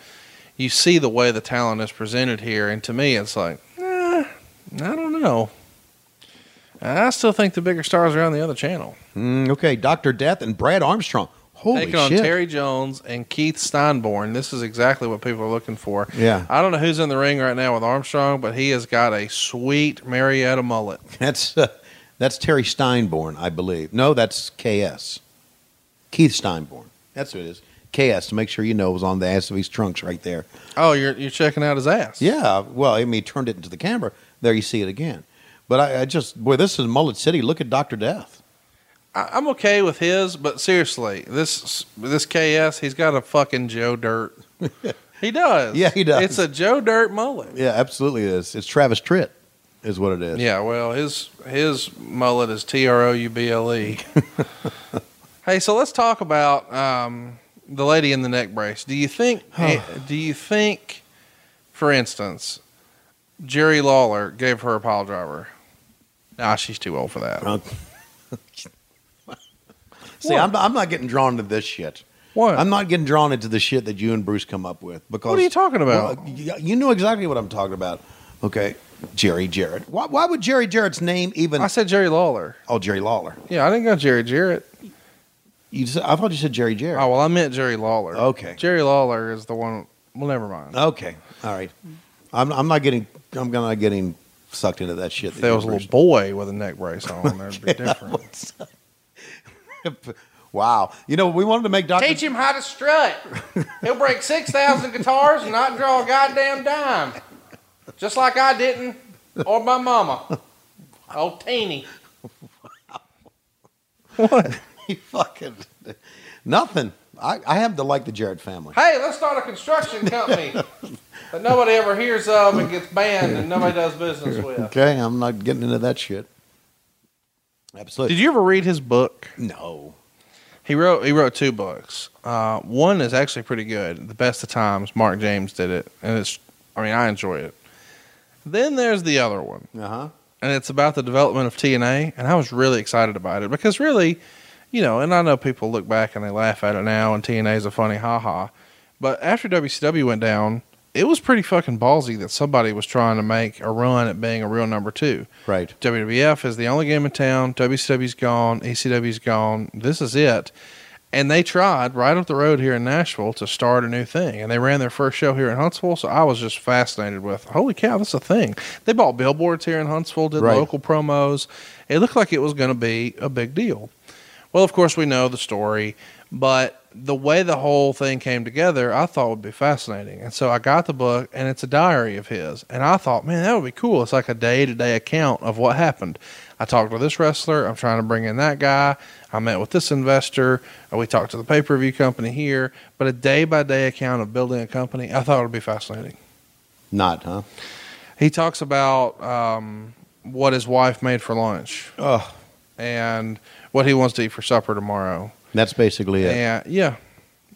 You see the way the talent is presented here, and to me, it's like, eh, I don't know. I still think the bigger stars are on the other channel. Mm, okay, Doctor Death and Brad Armstrong. Holy Taking on! Terry Jones and Keith Steinborn. This is exactly what people are looking for. Yeah. I don't know who's in the ring right now with Armstrong, but he has got a sweet Marietta mullet. That's uh, that's Terry Steinborn, I believe. No, that's KS. Keith Steinborn. That's who it is. KS. To make sure you know, was on the ass of his trunks right there. Oh, you're you're checking out his ass. Yeah. Well, I mean, he turned it into the camera. There, you see it again. But I, I just boy, this is Mullet City. Look at Doctor Death. I, I'm okay with his, but seriously, this this KS, he's got a fucking Joe Dirt. he does. Yeah, he does. It's a Joe Dirt mullet. Yeah, absolutely. It is. It's Travis Tritt, is what it is. Yeah, well, his his mullet is T R O U B L E. Hey, so let's talk about um, the lady in the neck brace. Do you think? eh, do you think, for instance, Jerry Lawler gave her a pile driver? Nah, she's too old for that. Uh, See, I'm, I'm not getting drawn to this shit. What? I'm not getting drawn into the shit that you and Bruce come up with because What are you talking about? Well, you know exactly what I'm talking about. Okay, Jerry Jarrett. Why, why would Jerry Jarrett's name even? I said Jerry Lawler. oh, Jerry Lawler. Yeah, I didn't go Jerry Jarrett. You said, I thought you said Jerry Jarrett. Oh well, I meant Jerry Lawler. Okay. Jerry Lawler is the one. Well, never mind. Okay, all right. I'm, I'm not getting. I'm not getting sucked into that shit. if there was a little boy with a neck brace on, that'd be different. wow. You know, we wanted to make Doctor. Teach him how to strut. He'll break six thousand guitars and not draw a goddamn dime, just like I didn't, or my mama, old Teeny. What? You fucking nothing. I, I happen to like the Jarrett family. Hey, let's start a construction company that nobody ever hears of and gets banned and nobody does business with. Okay, I'm not getting into that shit. Absolutely. Did you ever read his book? No. He wrote he wrote two books. Uh, one is actually pretty good. The Best of Times. Mark James did it, and it's I mean I enjoy it. Then there's the other one, Uh huh. and it's about the development of TNA, and I was really excited about it because really, you know, and I know people look back and they laugh at it now, and TNA is a funny ha ha, but after WCW went down, it was pretty fucking ballsy that somebody was trying to make a run at being a real number two. Right. WWF is the only game in town. WCW's gone. ECW's gone. This is it. And they tried right up the road here in Nashville to start a new thing. And they ran their first show here in Huntsville. So I was just fascinated with, holy cow, this is a thing. They bought billboards here in Huntsville, did Right. local promos. It looked like it was going to be a big deal. Well, of course, we know the story, but the way the whole thing came together, I thought would be fascinating. And so I got the book, and it's a diary of his. And I thought, man, that would be cool. It's like a day to day account of what happened. I talked to this wrestler. I'm trying to bring in that guy. I met with this investor. We talked to the pay per view company here. But a day by day account of building a company, I thought it would be fascinating. Not, huh? He talks about um, what his wife made for lunch Oh, and what he wants to eat for supper tomorrow. That's basically it. Yeah, yeah,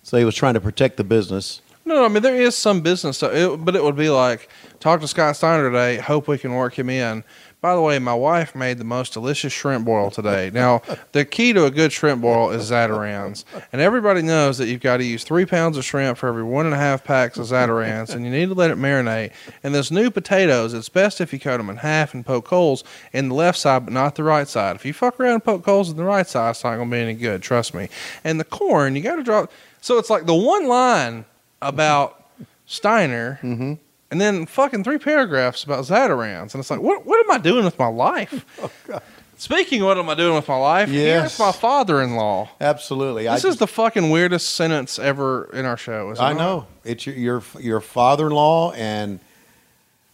So he was trying to protect the business. no, no, I mean there is some business, so it, but it would be like talk to Scott Steiner today. Hope we can work him in. By the way, my wife made the most delicious shrimp boil today. Now, the key to a good shrimp boil is Zatarain's, and everybody knows that you've got to use three pounds of shrimp for every one and a half packs of Zatarain's, and you need to let it marinate. And those new potatoes, it's best if you cut them in half and poke holes in the left side, but not the right side. If you fuck around and poke holes in the right side, it's not going to be any good. Trust me. And the corn, you got to drop. So it's like the one line about Steiner, mm-hmm. And then fucking three paragraphs about Zatarain's, and it's like, what what am I doing with my life? Speaking of what am I doing with my life? Yes. Here's my father-in-law. Absolutely. This I is the fucking weirdest sentence ever in our show. I not? know. It's your your, your father-in-law and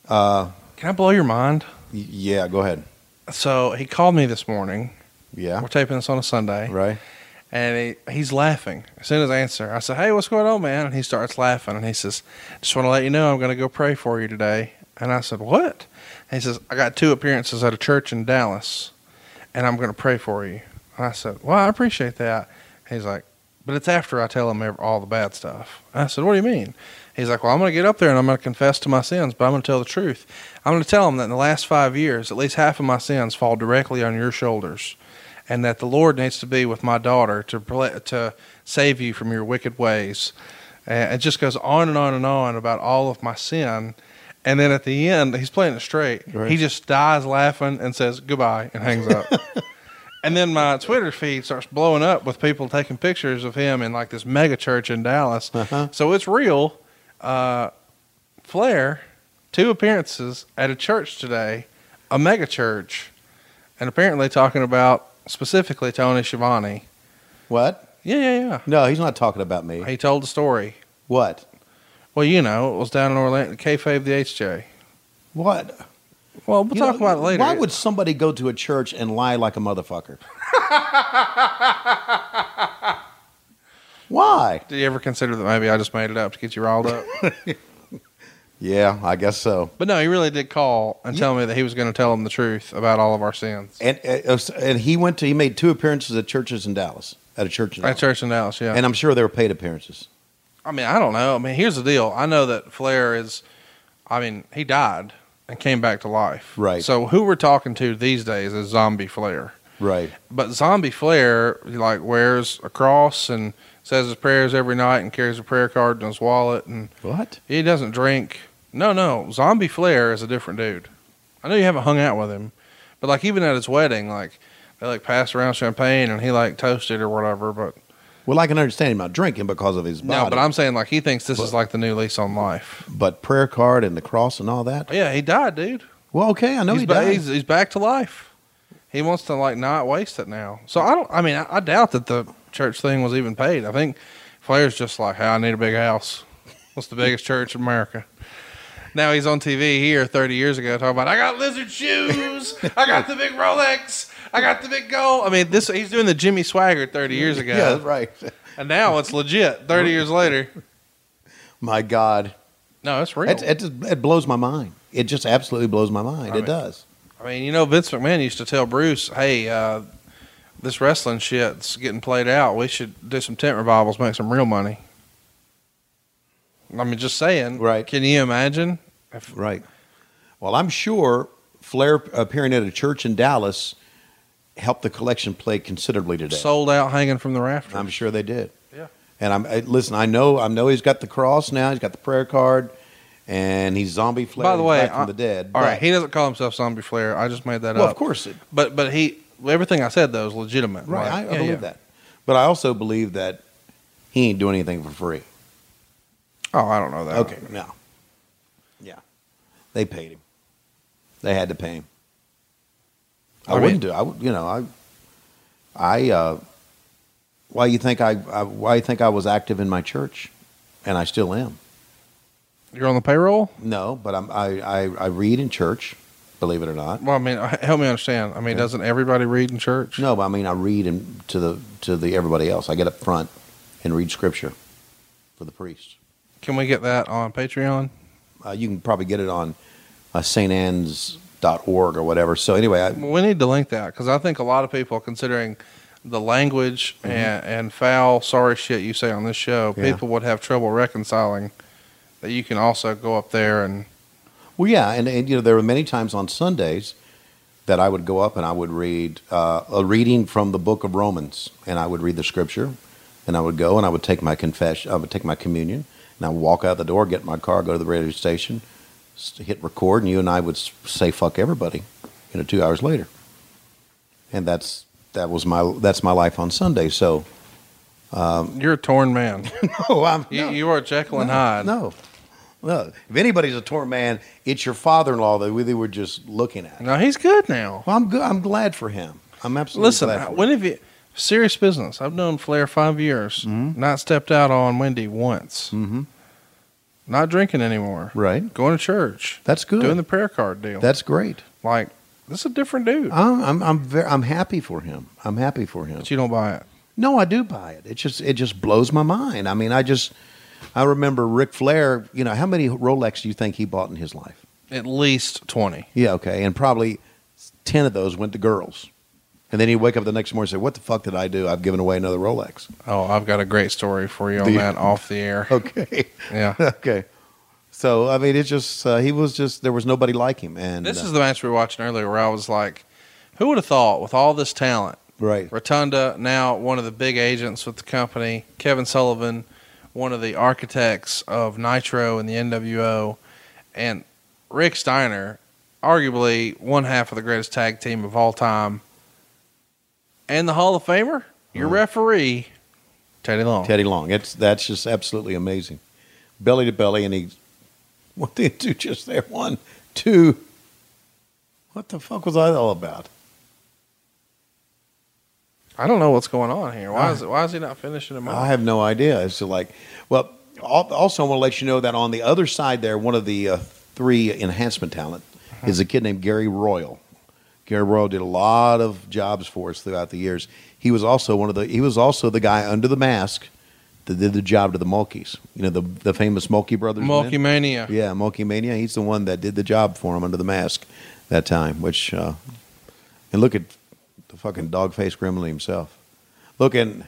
uh Can I blow your mind? y- yeah, go ahead. So he called me this morning. Yeah. We're taping this on a Sunday, Right. And he, he's laughing as soon as I answer. I said, "Hey, what's going on, man?" And he starts laughing, and he says, "Just want to let you know I'm going to go pray for you today." And I said, "What?" And he says, "I got two appearances at a church in Dallas, and I'm going to pray for you." And I said, "Well, I appreciate that." He's like, "But it's after I tell him all the bad stuff." I said, "What do you mean?" He's like, "Well, I'm going to get up there and I'm going to confess to my sins, but I'm going to tell the truth. I'm going to tell him that in the last five years, at least half of my sins fall directly on your shoulders." And that the Lord needs to be with my daughter to to save you from your wicked ways. And it just goes on and on and on about all of my sin. And then at the end, he's playing it straight. Right. He just dies laughing and says goodbye and hangs up. and then my Twitter feed starts blowing up with people taking pictures of him in like this mega church in Dallas. Uh-huh. So it's real. Uh, Flair, two appearances at a church today, a mega church, and apparently talking about specifically Tony Schiavone. What? Yeah, yeah, yeah. No, he's not talking about me. He told the story. What? Well, you know, it was down in Orlando, kayfabe the HJ. What? Well, we'll You talk know, about it later. Why would somebody go to a church and lie like a motherfucker? why? Do you ever consider that maybe I just made it up to get you riled up? Yeah, I guess so. but no, he really did call and tell me that he was going to tell him the truth about all of our sins. And uh, and he went to he made two appearances at churches in Dallas at a church in At Dallas. church in Dallas, yeah. and I'm sure they were paid appearances. I mean, I don't know. I mean, here's the deal. I know that Flair is, I mean, he died and came back to life. Right. So who we're talking to these days is Zombie Flair. Right. But Zombie Flair, he like wears a cross and says his prayers every night, and carries a prayer card in his wallet, and What? he doesn't drink. No, no, Zombie Flair is a different dude. I know you haven't hung out with him, but like even at his wedding, like they like passed around champagne and he like toasted or whatever. But Well, I can understand him not drinking because of his body. no, but I'm saying like he thinks this is like the new lease on life. But prayer card and the cross and all that. Yeah, he died, dude. Well, okay, I know he's, he ba- died. he's he's back to life. He wants to like not waste it now. So I don't. I mean, I, I doubt that the church thing was even paid. I think Flair's just like, hey, I need a big house. What's the biggest church in America? Now he's on TV here 30 years ago talking about I got lizard shoes, I got the big Rolex, I got the big gold. I mean, this he's doing the Jimmy Swaggart 30 years ago, yeah, right. and now it's legit 30 years later. My God, No, it's real. it, it, just, it blows my mind. It just absolutely blows my mind. I it mean- does. I mean, you know, Vince McMahon used to tell Bruce, "Hey, uh, this wrestling shit's getting played out. We should do some tent revivals, make some real money." I mean, just saying. Right. Can you imagine? If, Right. Well, I'm sure Flair appearing at a church in Dallas helped the collection play considerably today. sold out, hanging from the rafters. I'm sure they did. Yeah. And I'm I, listen. I know. I know he's got the cross now. He's got the prayer card, and he's zombie Flair. By the way, back from I- the dead. All right, but- he doesn't call himself Zombie Flair. I just made that well, up. of course, it, But but he everything I said though is legitimate. right. Like, I, I yeah, believe yeah. that. But I also believe that he ain't doing anything for free. Oh, I don't know that. Okay, no. Yeah, they paid him. They had to pay him. I, I mean- wouldn't do. I would. You know. I. I. Uh, why you think I, I? Why you think I was active in my church, and I still am. You're on the payroll. No, but I'm, I, I. I read in church. Believe it or not. Well, I mean, help me understand. I mean, doesn't everybody read in church? No, but I mean I read in, to the to the everybody else. I get up front and read scripture for the priest. Can we get that on Patreon? Uh, you can probably get it on uh, stann's.org or whatever. So anyway, I, We need to link that because I think a lot of people, considering the language and, and foul, sorry shit you say on this show, Mm-hmm. Yeah. people would have trouble reconciling that you can also go up there and Well, yeah, and, and you know there were many times on Sundays that I would go up and I would read uh, a reading from the book of Romans, and I would read the scripture, and I would go and I would take my confession, I would take my communion, and I would walk out the door, get in my car, go to the radio station, hit record, and you and I would say "fuck everybody," you know, two hours later, and that's that was my that's my life on Sunday. So, um, you're a torn man. no, I'm you, you are Jekyll and Hyde. no, no. If anybody's a torn man, it's your father-in-law that we were just looking at. No, he's good now. Well, I'm good. I'm glad for him. I'm absolutely Listen, glad for when him. have you serious business? I've known Flair five years. Mm-hmm. Not stepped out on Wendy once. Mhm. Not drinking anymore. Right. Going to church. That's good. Doing the prayer card deal. That's great. like this is a different dude. I'm I'm I'm, very, I'm happy for him. I'm happy for him. But you don't buy it. No, I do buy it. It just it just blows my mind. I mean, I just I remember Ric Flair. You know, how many Rolex do you think he bought in his life? At least twenty. Yeah, okay, and probably ten of those went to girls. And then he'd wake up the next morning and say, "What the fuck did I do? I've given away another Rolex." Oh, I've got a great story for you on you? that off the air. Okay, Yeah. okay. So I mean, it's just uh, he was just there was nobody like him, and This uh, is the match we were watching earlier where I was like, who would have thought with all this talent, right. Rotunda, now one of the big agents with the company, Kevin Sullivan, one of the architects of Nitro and the NWO, and Rick Steiner, arguably one half of the greatest tag team of all time, and the Hall of Famer, your referee, Teddy Long. Teddy Long. It's that's just absolutely amazing. Belly to belly, and he what did he do just there? One, two. What the fuck was I all about? I don't know what's going on here. Why Ah. is it, why is he not finishing him I have no idea. It's like, well, also I want to let you know that on the other side there, one of the uh, three enhancement talent is a kid named Gary Royal. Gary Royal did a lot of jobs for us throughout the years. He was also one of the. He was also the guy under the mask that did the job to the Mulkeys. You know the the famous Mulkey brothers. Mulkey Mania. Yeah, Mulkey Mania. He's the one that did the job for him under the mask that time. Which, uh, and look at the fucking dog faced gremlin himself. Looking.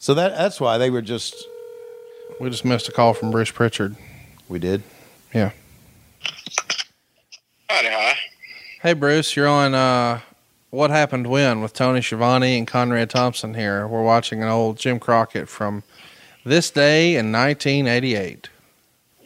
So that that's why they were just. We just missed a call from Bruce Pritchard. We did. Yeah. Hey Bruce, you're on uh What Happened When with Tony Schiavone and Conrad Thompson here. We're watching an old Jim Crockett from this day in 1988.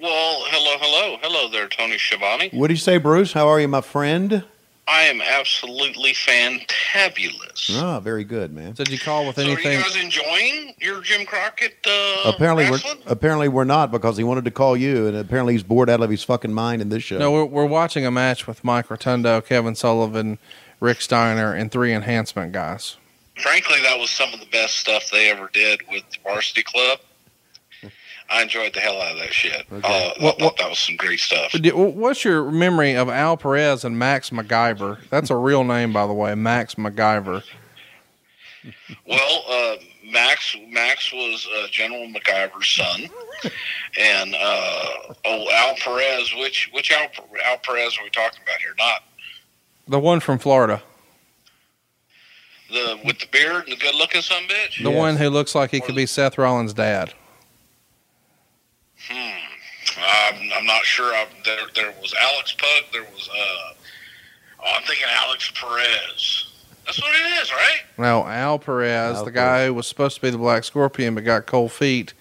Well, hello, hello, hello there, Tony Schiavone. What do you say, Bruce? How are you, my friend? I am absolutely fantabulous. Ah, very good, man. Did you call with So are anything? you guys enjoying your Jim Crockett uh, apparently, we're apparently we're not because he wanted to call you, and apparently he's bored out of his fucking mind in this show. No, we're, we're watching a match with Mike Rotundo, Kevin Sullivan, Rick Steiner, and three enhancement guys. Frankly, that was some of the best stuff they ever did with the Varsity Club. I enjoyed the hell out of that shit. Uh, What- what- that was some great stuff. What's your memory of Al Perez and Max MacGyver? That's a real name, by the way, Max MacGyver. Well, uh, Max Max was uh, General MacGyver's son, and uh, oh Al Perez. Which which Al, Al Perez are we talking about here? Not The one from Florida. the with the beard and the good looking son bitch. The Yes. one who looks like he could be Seth Rollins' dad. I'm, I'm not sure. I, there there was Alex Puck. There was uh, oh, I'm thinking Alex Perez. That's what it is, right? No, Al Perez, Al the guy who was supposed to be the Black Scorpion but got cold feet.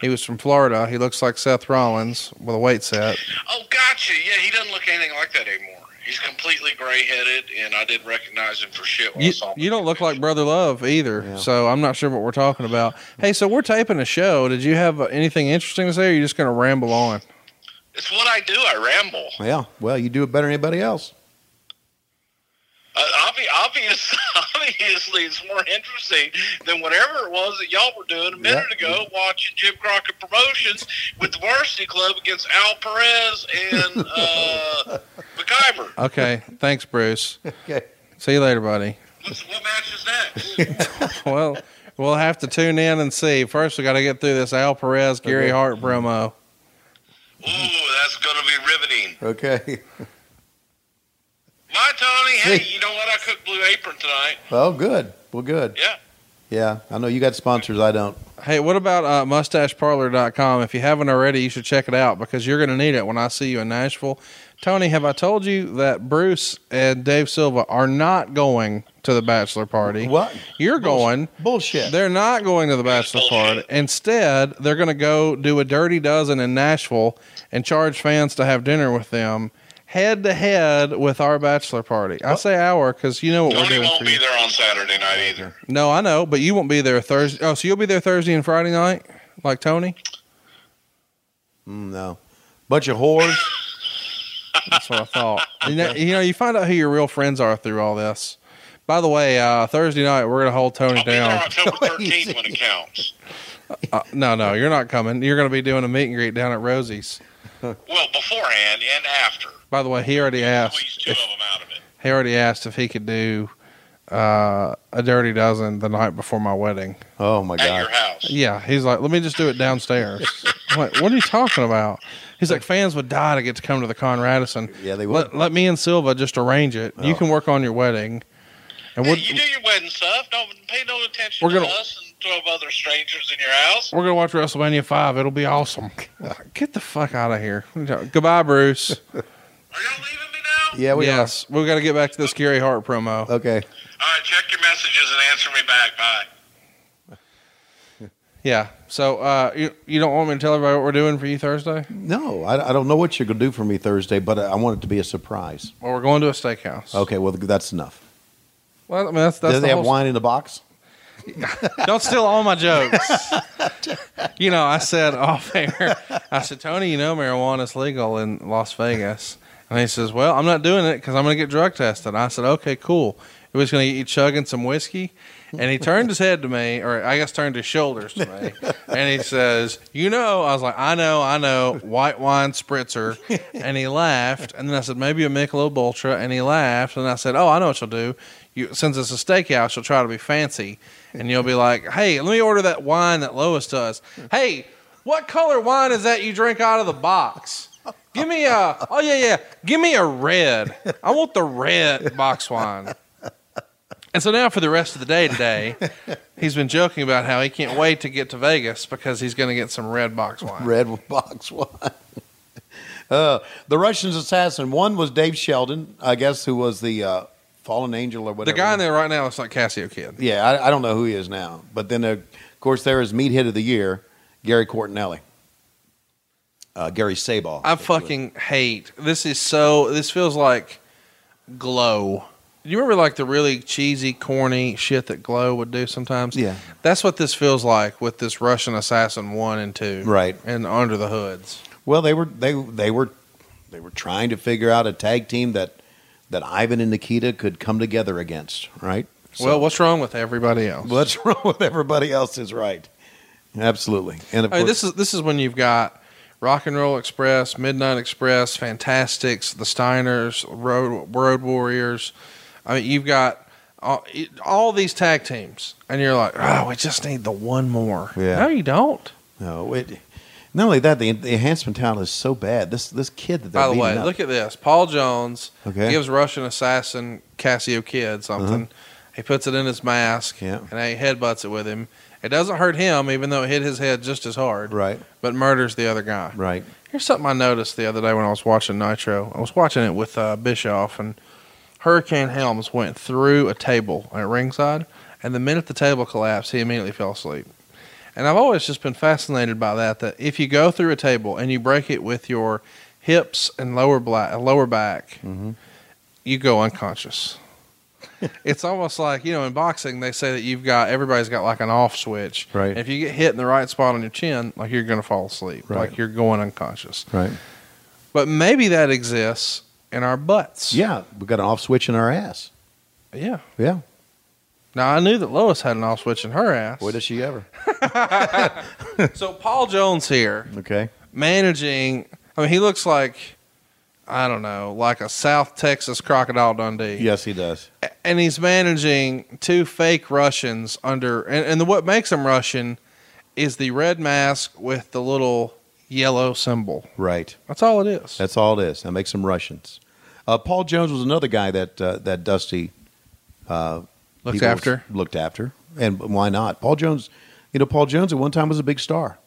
He was from Florida. He looks like Seth Rollins with a weight set. Oh, gotcha. Yeah, he doesn't look anything like that anymore. He's completely gray headed, and I didn't recognize him for shit. When I You, saw him. you don't look like Brother Love either, Yeah. so I'm not sure what we're talking about. Hey, so we're taping a show. Did you have uh, anything interesting to say, or are you just going to ramble on? It's what I do. I ramble. Yeah, well, you do it better than anybody else. Uh, obvi- obvious, obviously, it's more interesting than whatever it was that y'all were doing a minute Yeah. ago, watching Jim Crockett Promotions with the Varsity Club against Al Perez and uh, MacGyver. Okay, thanks, Bruce. Okay. See you later, buddy. What's, what match is next? Well, we'll have to tune in and see. First, we got to get through this Al Perez Gary Okay. Hart promo. Ooh, that's going to be riveting. Okay. My Tony, hey, Hey. you know what? I cooked Blue Apron tonight. Well, good. Well, good. Yeah. Yeah, I know you got sponsors. I don't. Hey, what about uh, mustacheparlor.com? If you haven't already, you should check it out because you're going to need it when I see you in Nashville. Tony, have I told you that Bruce and Dave Silva are not going to the bachelor party? What? You're going. Bullshit. They're not going to the bachelor Bullshit. party. Instead, they're going to go do a dirty dozen in Nashville and charge fans to have dinner with them head to head with our bachelor party. I say our because you know what we're Tony doing won't be there on Saturday night either. No, I know, but you won't be there Thursday. Oh, so you'll be there Thursday and Friday night, like Tony. Mm, no. Bunch of whores. That's what I thought. you, know, you know, you find out who your real friends are through all this. By the way, uh, Thursday night we're going to hold Tony I'll be there down. October 13th when it counts. Uh, no, no, you're not coming. You're going to be doing a meet and greet down at Rosie's. Well, beforehand and after. By the way, he already Squeeze asked. two If, of them out of it. he already asked if he could do uh, a dirty dozen the night before my wedding. Oh my god! At your house. Yeah, he's like, let me just do it downstairs. I'm like, what are you talking about? He's like, fans would die to get to come to the Con Radisson. Yeah, they would. Let, let me and Silva just arrange it. You Oh. can work on your wedding. And Hey, we're, you do your wedding stuff. Don't pay no attention We're gonna- us and twelve other strangers in your house. we're gonna watch WrestleMania five. It'll be awesome. Get the fuck out of here. Goodbye, Bruce. Are y'all leaving me now? Yeah, we yes, we've got to get back to this Gary Hart promo. Okay. All right, check your messages and answer me back. Bye. Yeah. So uh, you you don't want me to tell everybody what we're doing for you Thursday? No, I, I don't know what you're gonna do for me Thursday, but I want it to be a surprise. Well, we're going to a steakhouse. Okay, well that's enough. Well, I mean, that's that's Do the they have whole wine in the box? Don't steal all my jokes. you know, I said oh, off air, I said, Tony, you know marijuana's legal in Las Vegas. And he says, Well, I'm not doing it because I'm going to get drug tested. I said, Okay, cool. He was going to get you chugging some whiskey. And he turned his head to me, or I guess turned his shoulders to me. And he says, You know, I was like, I know, I know, white wine spritzer. And he laughed. And then I said, Maybe a Michelob Ultra. And he laughed. And I said, Oh, I know what you'll do. You, since it's a steakhouse, you'll try to be fancy. And you'll be like, Hey, let me order that wine that Lois does. Hey, what color wine is that you drink out of the box? Give me a, oh, yeah, yeah. Give me a red. I want the red box wine. And so now for the rest of the day today, he's been joking about how he can't wait to get to Vegas because he's going to get some red box wine. Red box wine. Uh, the Russians assassin. One was Dave Sheldon, I guess, who was the uh, Fallen Angel or whatever. The guy in there right now looks like Cassio Kid. Yeah, I, I don't know who he is now. But then, uh, of course, there is meat hit of the year, Gary Cortinelli. Uh, Gary Sabal. I fucking hate this. Is so. This feels like Glow. You remember like the really cheesy, corny shit that Glow would do sometimes? Yeah. That's what this feels like with this Russian Assassin one and two, Right. And Under the Hoods. Well, they were they they were they were trying to figure out a tag team that that Ivan and Nikita could come together against, right? So- well, what's wrong with everybody else? what's wrong with everybody else is right. Absolutely. And of I mean, course, this is this is when you've got Rock and Roll Express, Midnight Express, Fantastics, the Steiners, Road Road Warriors. I mean, you've got all, all these tag teams, and you're like, oh, we just need the one more. Yeah. No, you don't. no, it, not only that, the, the enhancement talent is so bad. This this kid that they're By the way, up- look at this. Paul Jones Okay. gives Russian assassin Cassio Kid something. He puts it in his mask, Yeah. and he headbutts it with him. It doesn't hurt him, even though it hit his head just as hard, right, but murders the other guy. right. Here's something I noticed the other day when I was watching Nitro. I was watching it with uh, Bischoff, and Hurricane Helms went through a table at ringside, and the minute the table collapsed, he immediately fell asleep. And I've always just been fascinated by that. That if you go through a table and you break it with your hips and lower black, lower back, Mhm. you go unconscious. it's almost like you know in boxing they say that you've got everybody's got like an off switch. Right. And if you get hit in the right spot on your chin, like you're going to fall asleep, Right. like you're going unconscious. Right. But maybe that exists in our butts. Yeah, we got an off switch in our ass. Yeah. Yeah. Now I knew that Lois had an off switch in her ass. Boy, does she ever. so Paul Jones here Okay. managing. I mean, he looks like I don't know, like a South Texas crocodile Dundee. Yes, he does. and he's managing two fake Russians under, and, and the, what makes them Russian is the red mask with the little yellow symbol. Right. That's all it is. That's all it is. That makes them Russians. Uh, Paul Jones was another guy that uh, that Dusty uh, People after. looked after, and why not? Paul Jones, you know, Paul Jones at one time was a big star.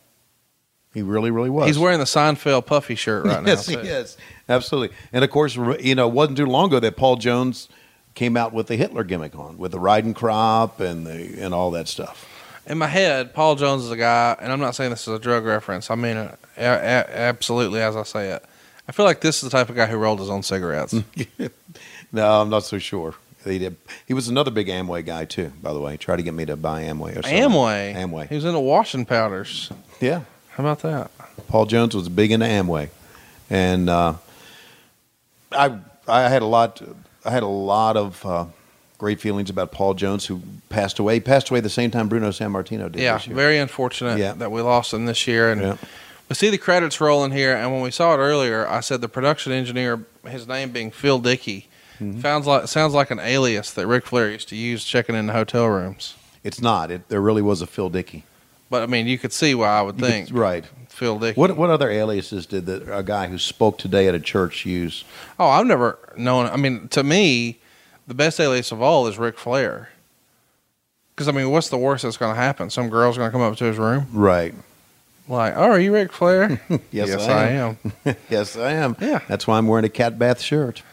He really, really was. He's wearing the Seinfeld puffy shirt right now. yes, he is absolutely. And of course, you know, it wasn't too long ago that Paul Jones came out with the Hitler gimmick on, with the riding crop and the and all that stuff. In my head, Paul Jones is a guy, and I'm not saying this is a drug reference. I mean it a- a- absolutely as I say it. I feel like this is the type of guy who rolled his own cigarettes. No, I'm not so sure. He did. He was another big Amway guy too. By the way, he tried to get me to buy Amway or something. Amway. Amway. He was into washing powders. Yeah. How about that? Paul Jones was big into Amway, and uh, I I had a lot I had a lot of uh, great feelings about Paul Jones, who passed away. He passed away the same time Bruno Sammartino did. Yeah, very unfortunate Yeah. that we lost him this year. And Yeah. we see the credits rolling here. And when we saw it earlier, I said the production engineer, his name being Phil Dickey, Mm-hmm. sounds like sounds like an alias that Ric Flair used to use checking in the hotel rooms. It's not. It, there really was a Phil Dickey. But I mean, you could see why I would You could- think right. Phil Dickey. What what other aliases did the, a guy who spoke today at a church use? Oh, I've never known. I mean, to me, the best alias of all is Ric Flair. Because I mean, what's the worst that's going to happen? Some girl's going to come up to his room, Right. like, "Oh, are you Ric Flair?" Yes, yes I I am. am. yes, I am. Yeah. That's why I'm wearing a cat bath shirt.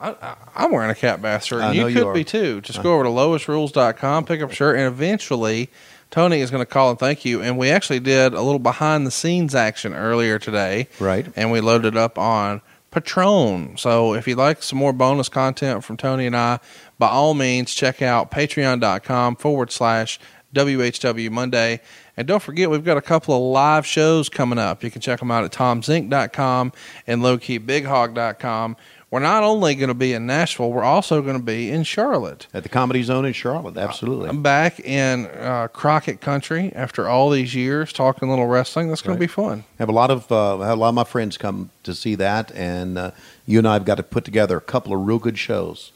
I, I'm wearing a cat bath shirt. I you you could are. be too. Just uh. go over to loisrules.com, pick up a shirt, and eventually Tony is going to call and thank you. And we actually did a little behind the scenes action earlier today. Right. And we loaded up on Patreon. So if you'd like some more bonus content from Tony and I, by all means, check out patreon.com forward slash WHW Monday. And don't forget, we've got a couple of live shows coming up. You can check them out at tomzink.com and lowkeybighog.com. We're not only going to be in Nashville, we're also going to be in Charlotte. At the Comedy Zone in Charlotte, absolutely. I'm back in uh, Crockett country after all these years talking little wrestling. That's going Right. to be fun. have a lot of uh, have a lot of my friends come to see that, and uh, you and I have got to put together a couple of real good shows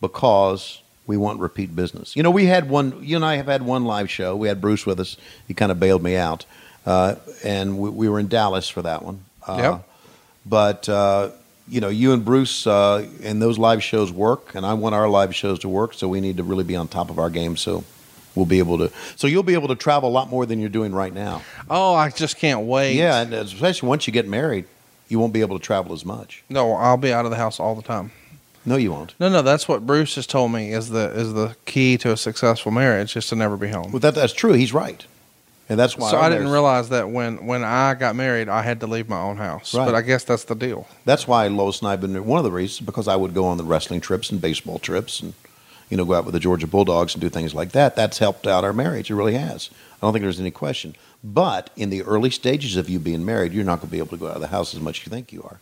because we want repeat business. You know, we had one. You and I have had one live show. We had Bruce with us. He kind of bailed me out, uh, and we, we were in Dallas for that one. Uh, Yep. But uh, you know, you and Bruce uh, and those live shows work, and I want our live shows to work. So we need to really be on top of our game. So. We'll be able to. So you'll be able to travel a lot more than you're doing right now. Oh, I just can't wait. Yeah, and especially once you get married, you won't be able to travel as much. No, I'll be out of the house all the time. No, you won't. No, no, that's what Bruce has told me is the is the key to a successful marriage, is to never be home. Well, that that's true. He's right, and that's why. so our I didn't marriage- realize that when when I got married, I had to leave my own house. Right. But I guess that's the deal. That's why Lois and I've been one of the reasons because I would go on the wrestling trips and baseball trips and you know go out with the Georgia Bulldogs and do things like that. That's helped out our marriage. It really has. I don't think there's any question. But in the early stages of you being married, you're not going to be able to go out of the house as much as you think you are.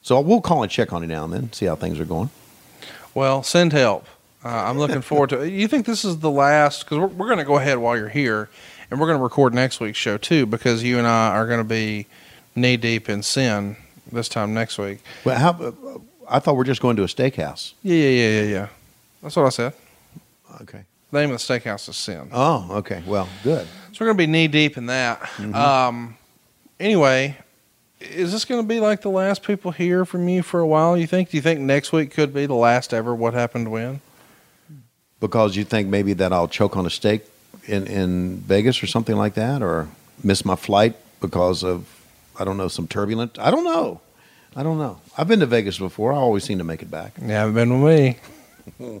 So we'll call and check on you now and then, see how things are going. Well, send help. Uh, I'm looking forward to. it. You think this is the last? Because we're, we're going to go ahead while you're here, and we're going to record next week's show too. Because you and I are going to be knee deep in sin this time next week. Well, how? uh, I thought we're just going to a steakhouse. Yeah, yeah, yeah, yeah, yeah. That's what I said. Okay. The name of the steakhouse is Sin. Oh, okay. Well, good. So we're going to be knee deep in that. Mm-hmm. Um, anyway, is this going to be like the last people hear from you for a while? You think? Do you think next week could be the last ever? What happened when? Because you think maybe that I'll choke on a steak in, in Vegas or something like that, or miss my flight because of, I don't know, some turbulent. I don't know. I don't know. I've been to Vegas before. I always seem to make it back. You haven't been with me.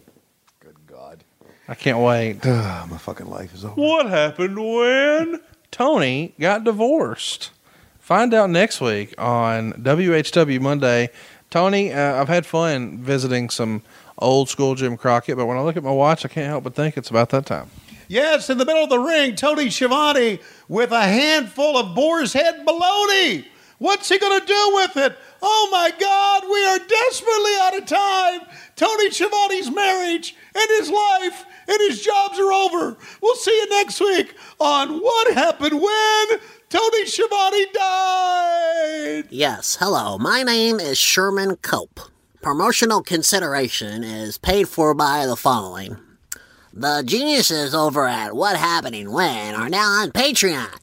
Good God. I can't wait. My fucking life is over. What happened when Tony got divorced? Find out next week on WHW Monday. Tony, uh, I've had fun visiting some old school Jim Crockett, but when I look at my watch, I can't help but think it's about that time. Yes, in the middle of the ring, Tony Schiavone with a handful of boar's head bologna. What's he going to do with it? Oh my God, we are desperately out of time. Tony Schiavone's marriage and his life and his jobs are over. We'll see you next week on What Happened When Tony Schiavone Died. Yes, hello. My name is Sherman Cope. Promotional consideration is paid for by the following. The geniuses over at What Happening When are now on Patreon.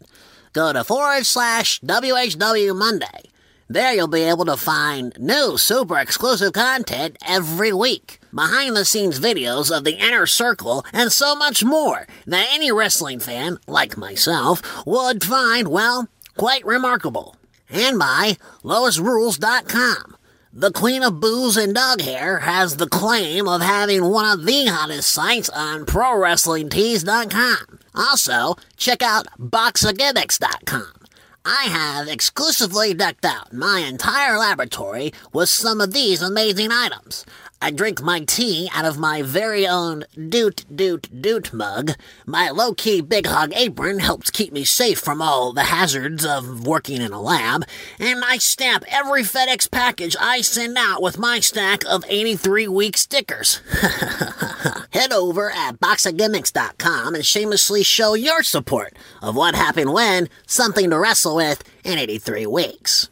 Go to forward slash WHW Monday. There you'll be able to find new super exclusive content every week. Behind the scenes videos of the inner circle and so much more that any wrestling fan, like myself, would find, well, quite remarkable. And by LoisRules.com. The Queen of Booze and Dog Hair has the claim of having one of the hottest sites on ProWrestlingTees.com. Also, check out BoxOfGimmicks.com. I have exclusively decked out my entire laboratory with some of these amazing items. I drink my tea out of my very own doot doot doot mug. My low key big hog apron helps keep me safe from all the hazards of working in a lab. And I stamp every FedEx package I send out with my stack of 83 week stickers. Head over at boxofgimmicks.com and shamelessly show your support of what happened when something to wrestle with in 83 weeks.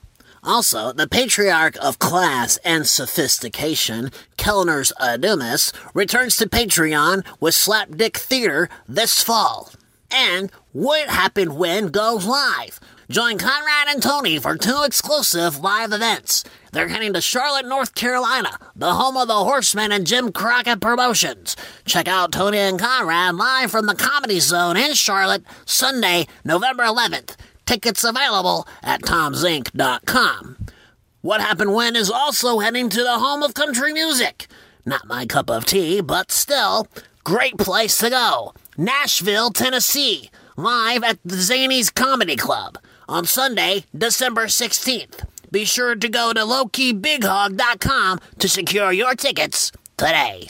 Also, the patriarch of class and sophistication, Kellner's Adumas, returns to Patreon with Slapdick Theater this fall. And What Happened When goes live. Join Conrad and Tony for two exclusive live events. They're heading to Charlotte, North Carolina, the home of the Horsemen and Jim Crockett Promotions. Check out Tony and Conrad live from the Comedy Zone in Charlotte, Sunday, November 11th. Tickets available at tomzink.com. What Happened When is also heading to the home of country music. Not my cup of tea, but still, great place to go. Nashville, Tennessee, live at the Zanies Comedy Club on Sunday, December 16th. Be sure to go to lowkeybighog.com to secure your tickets today.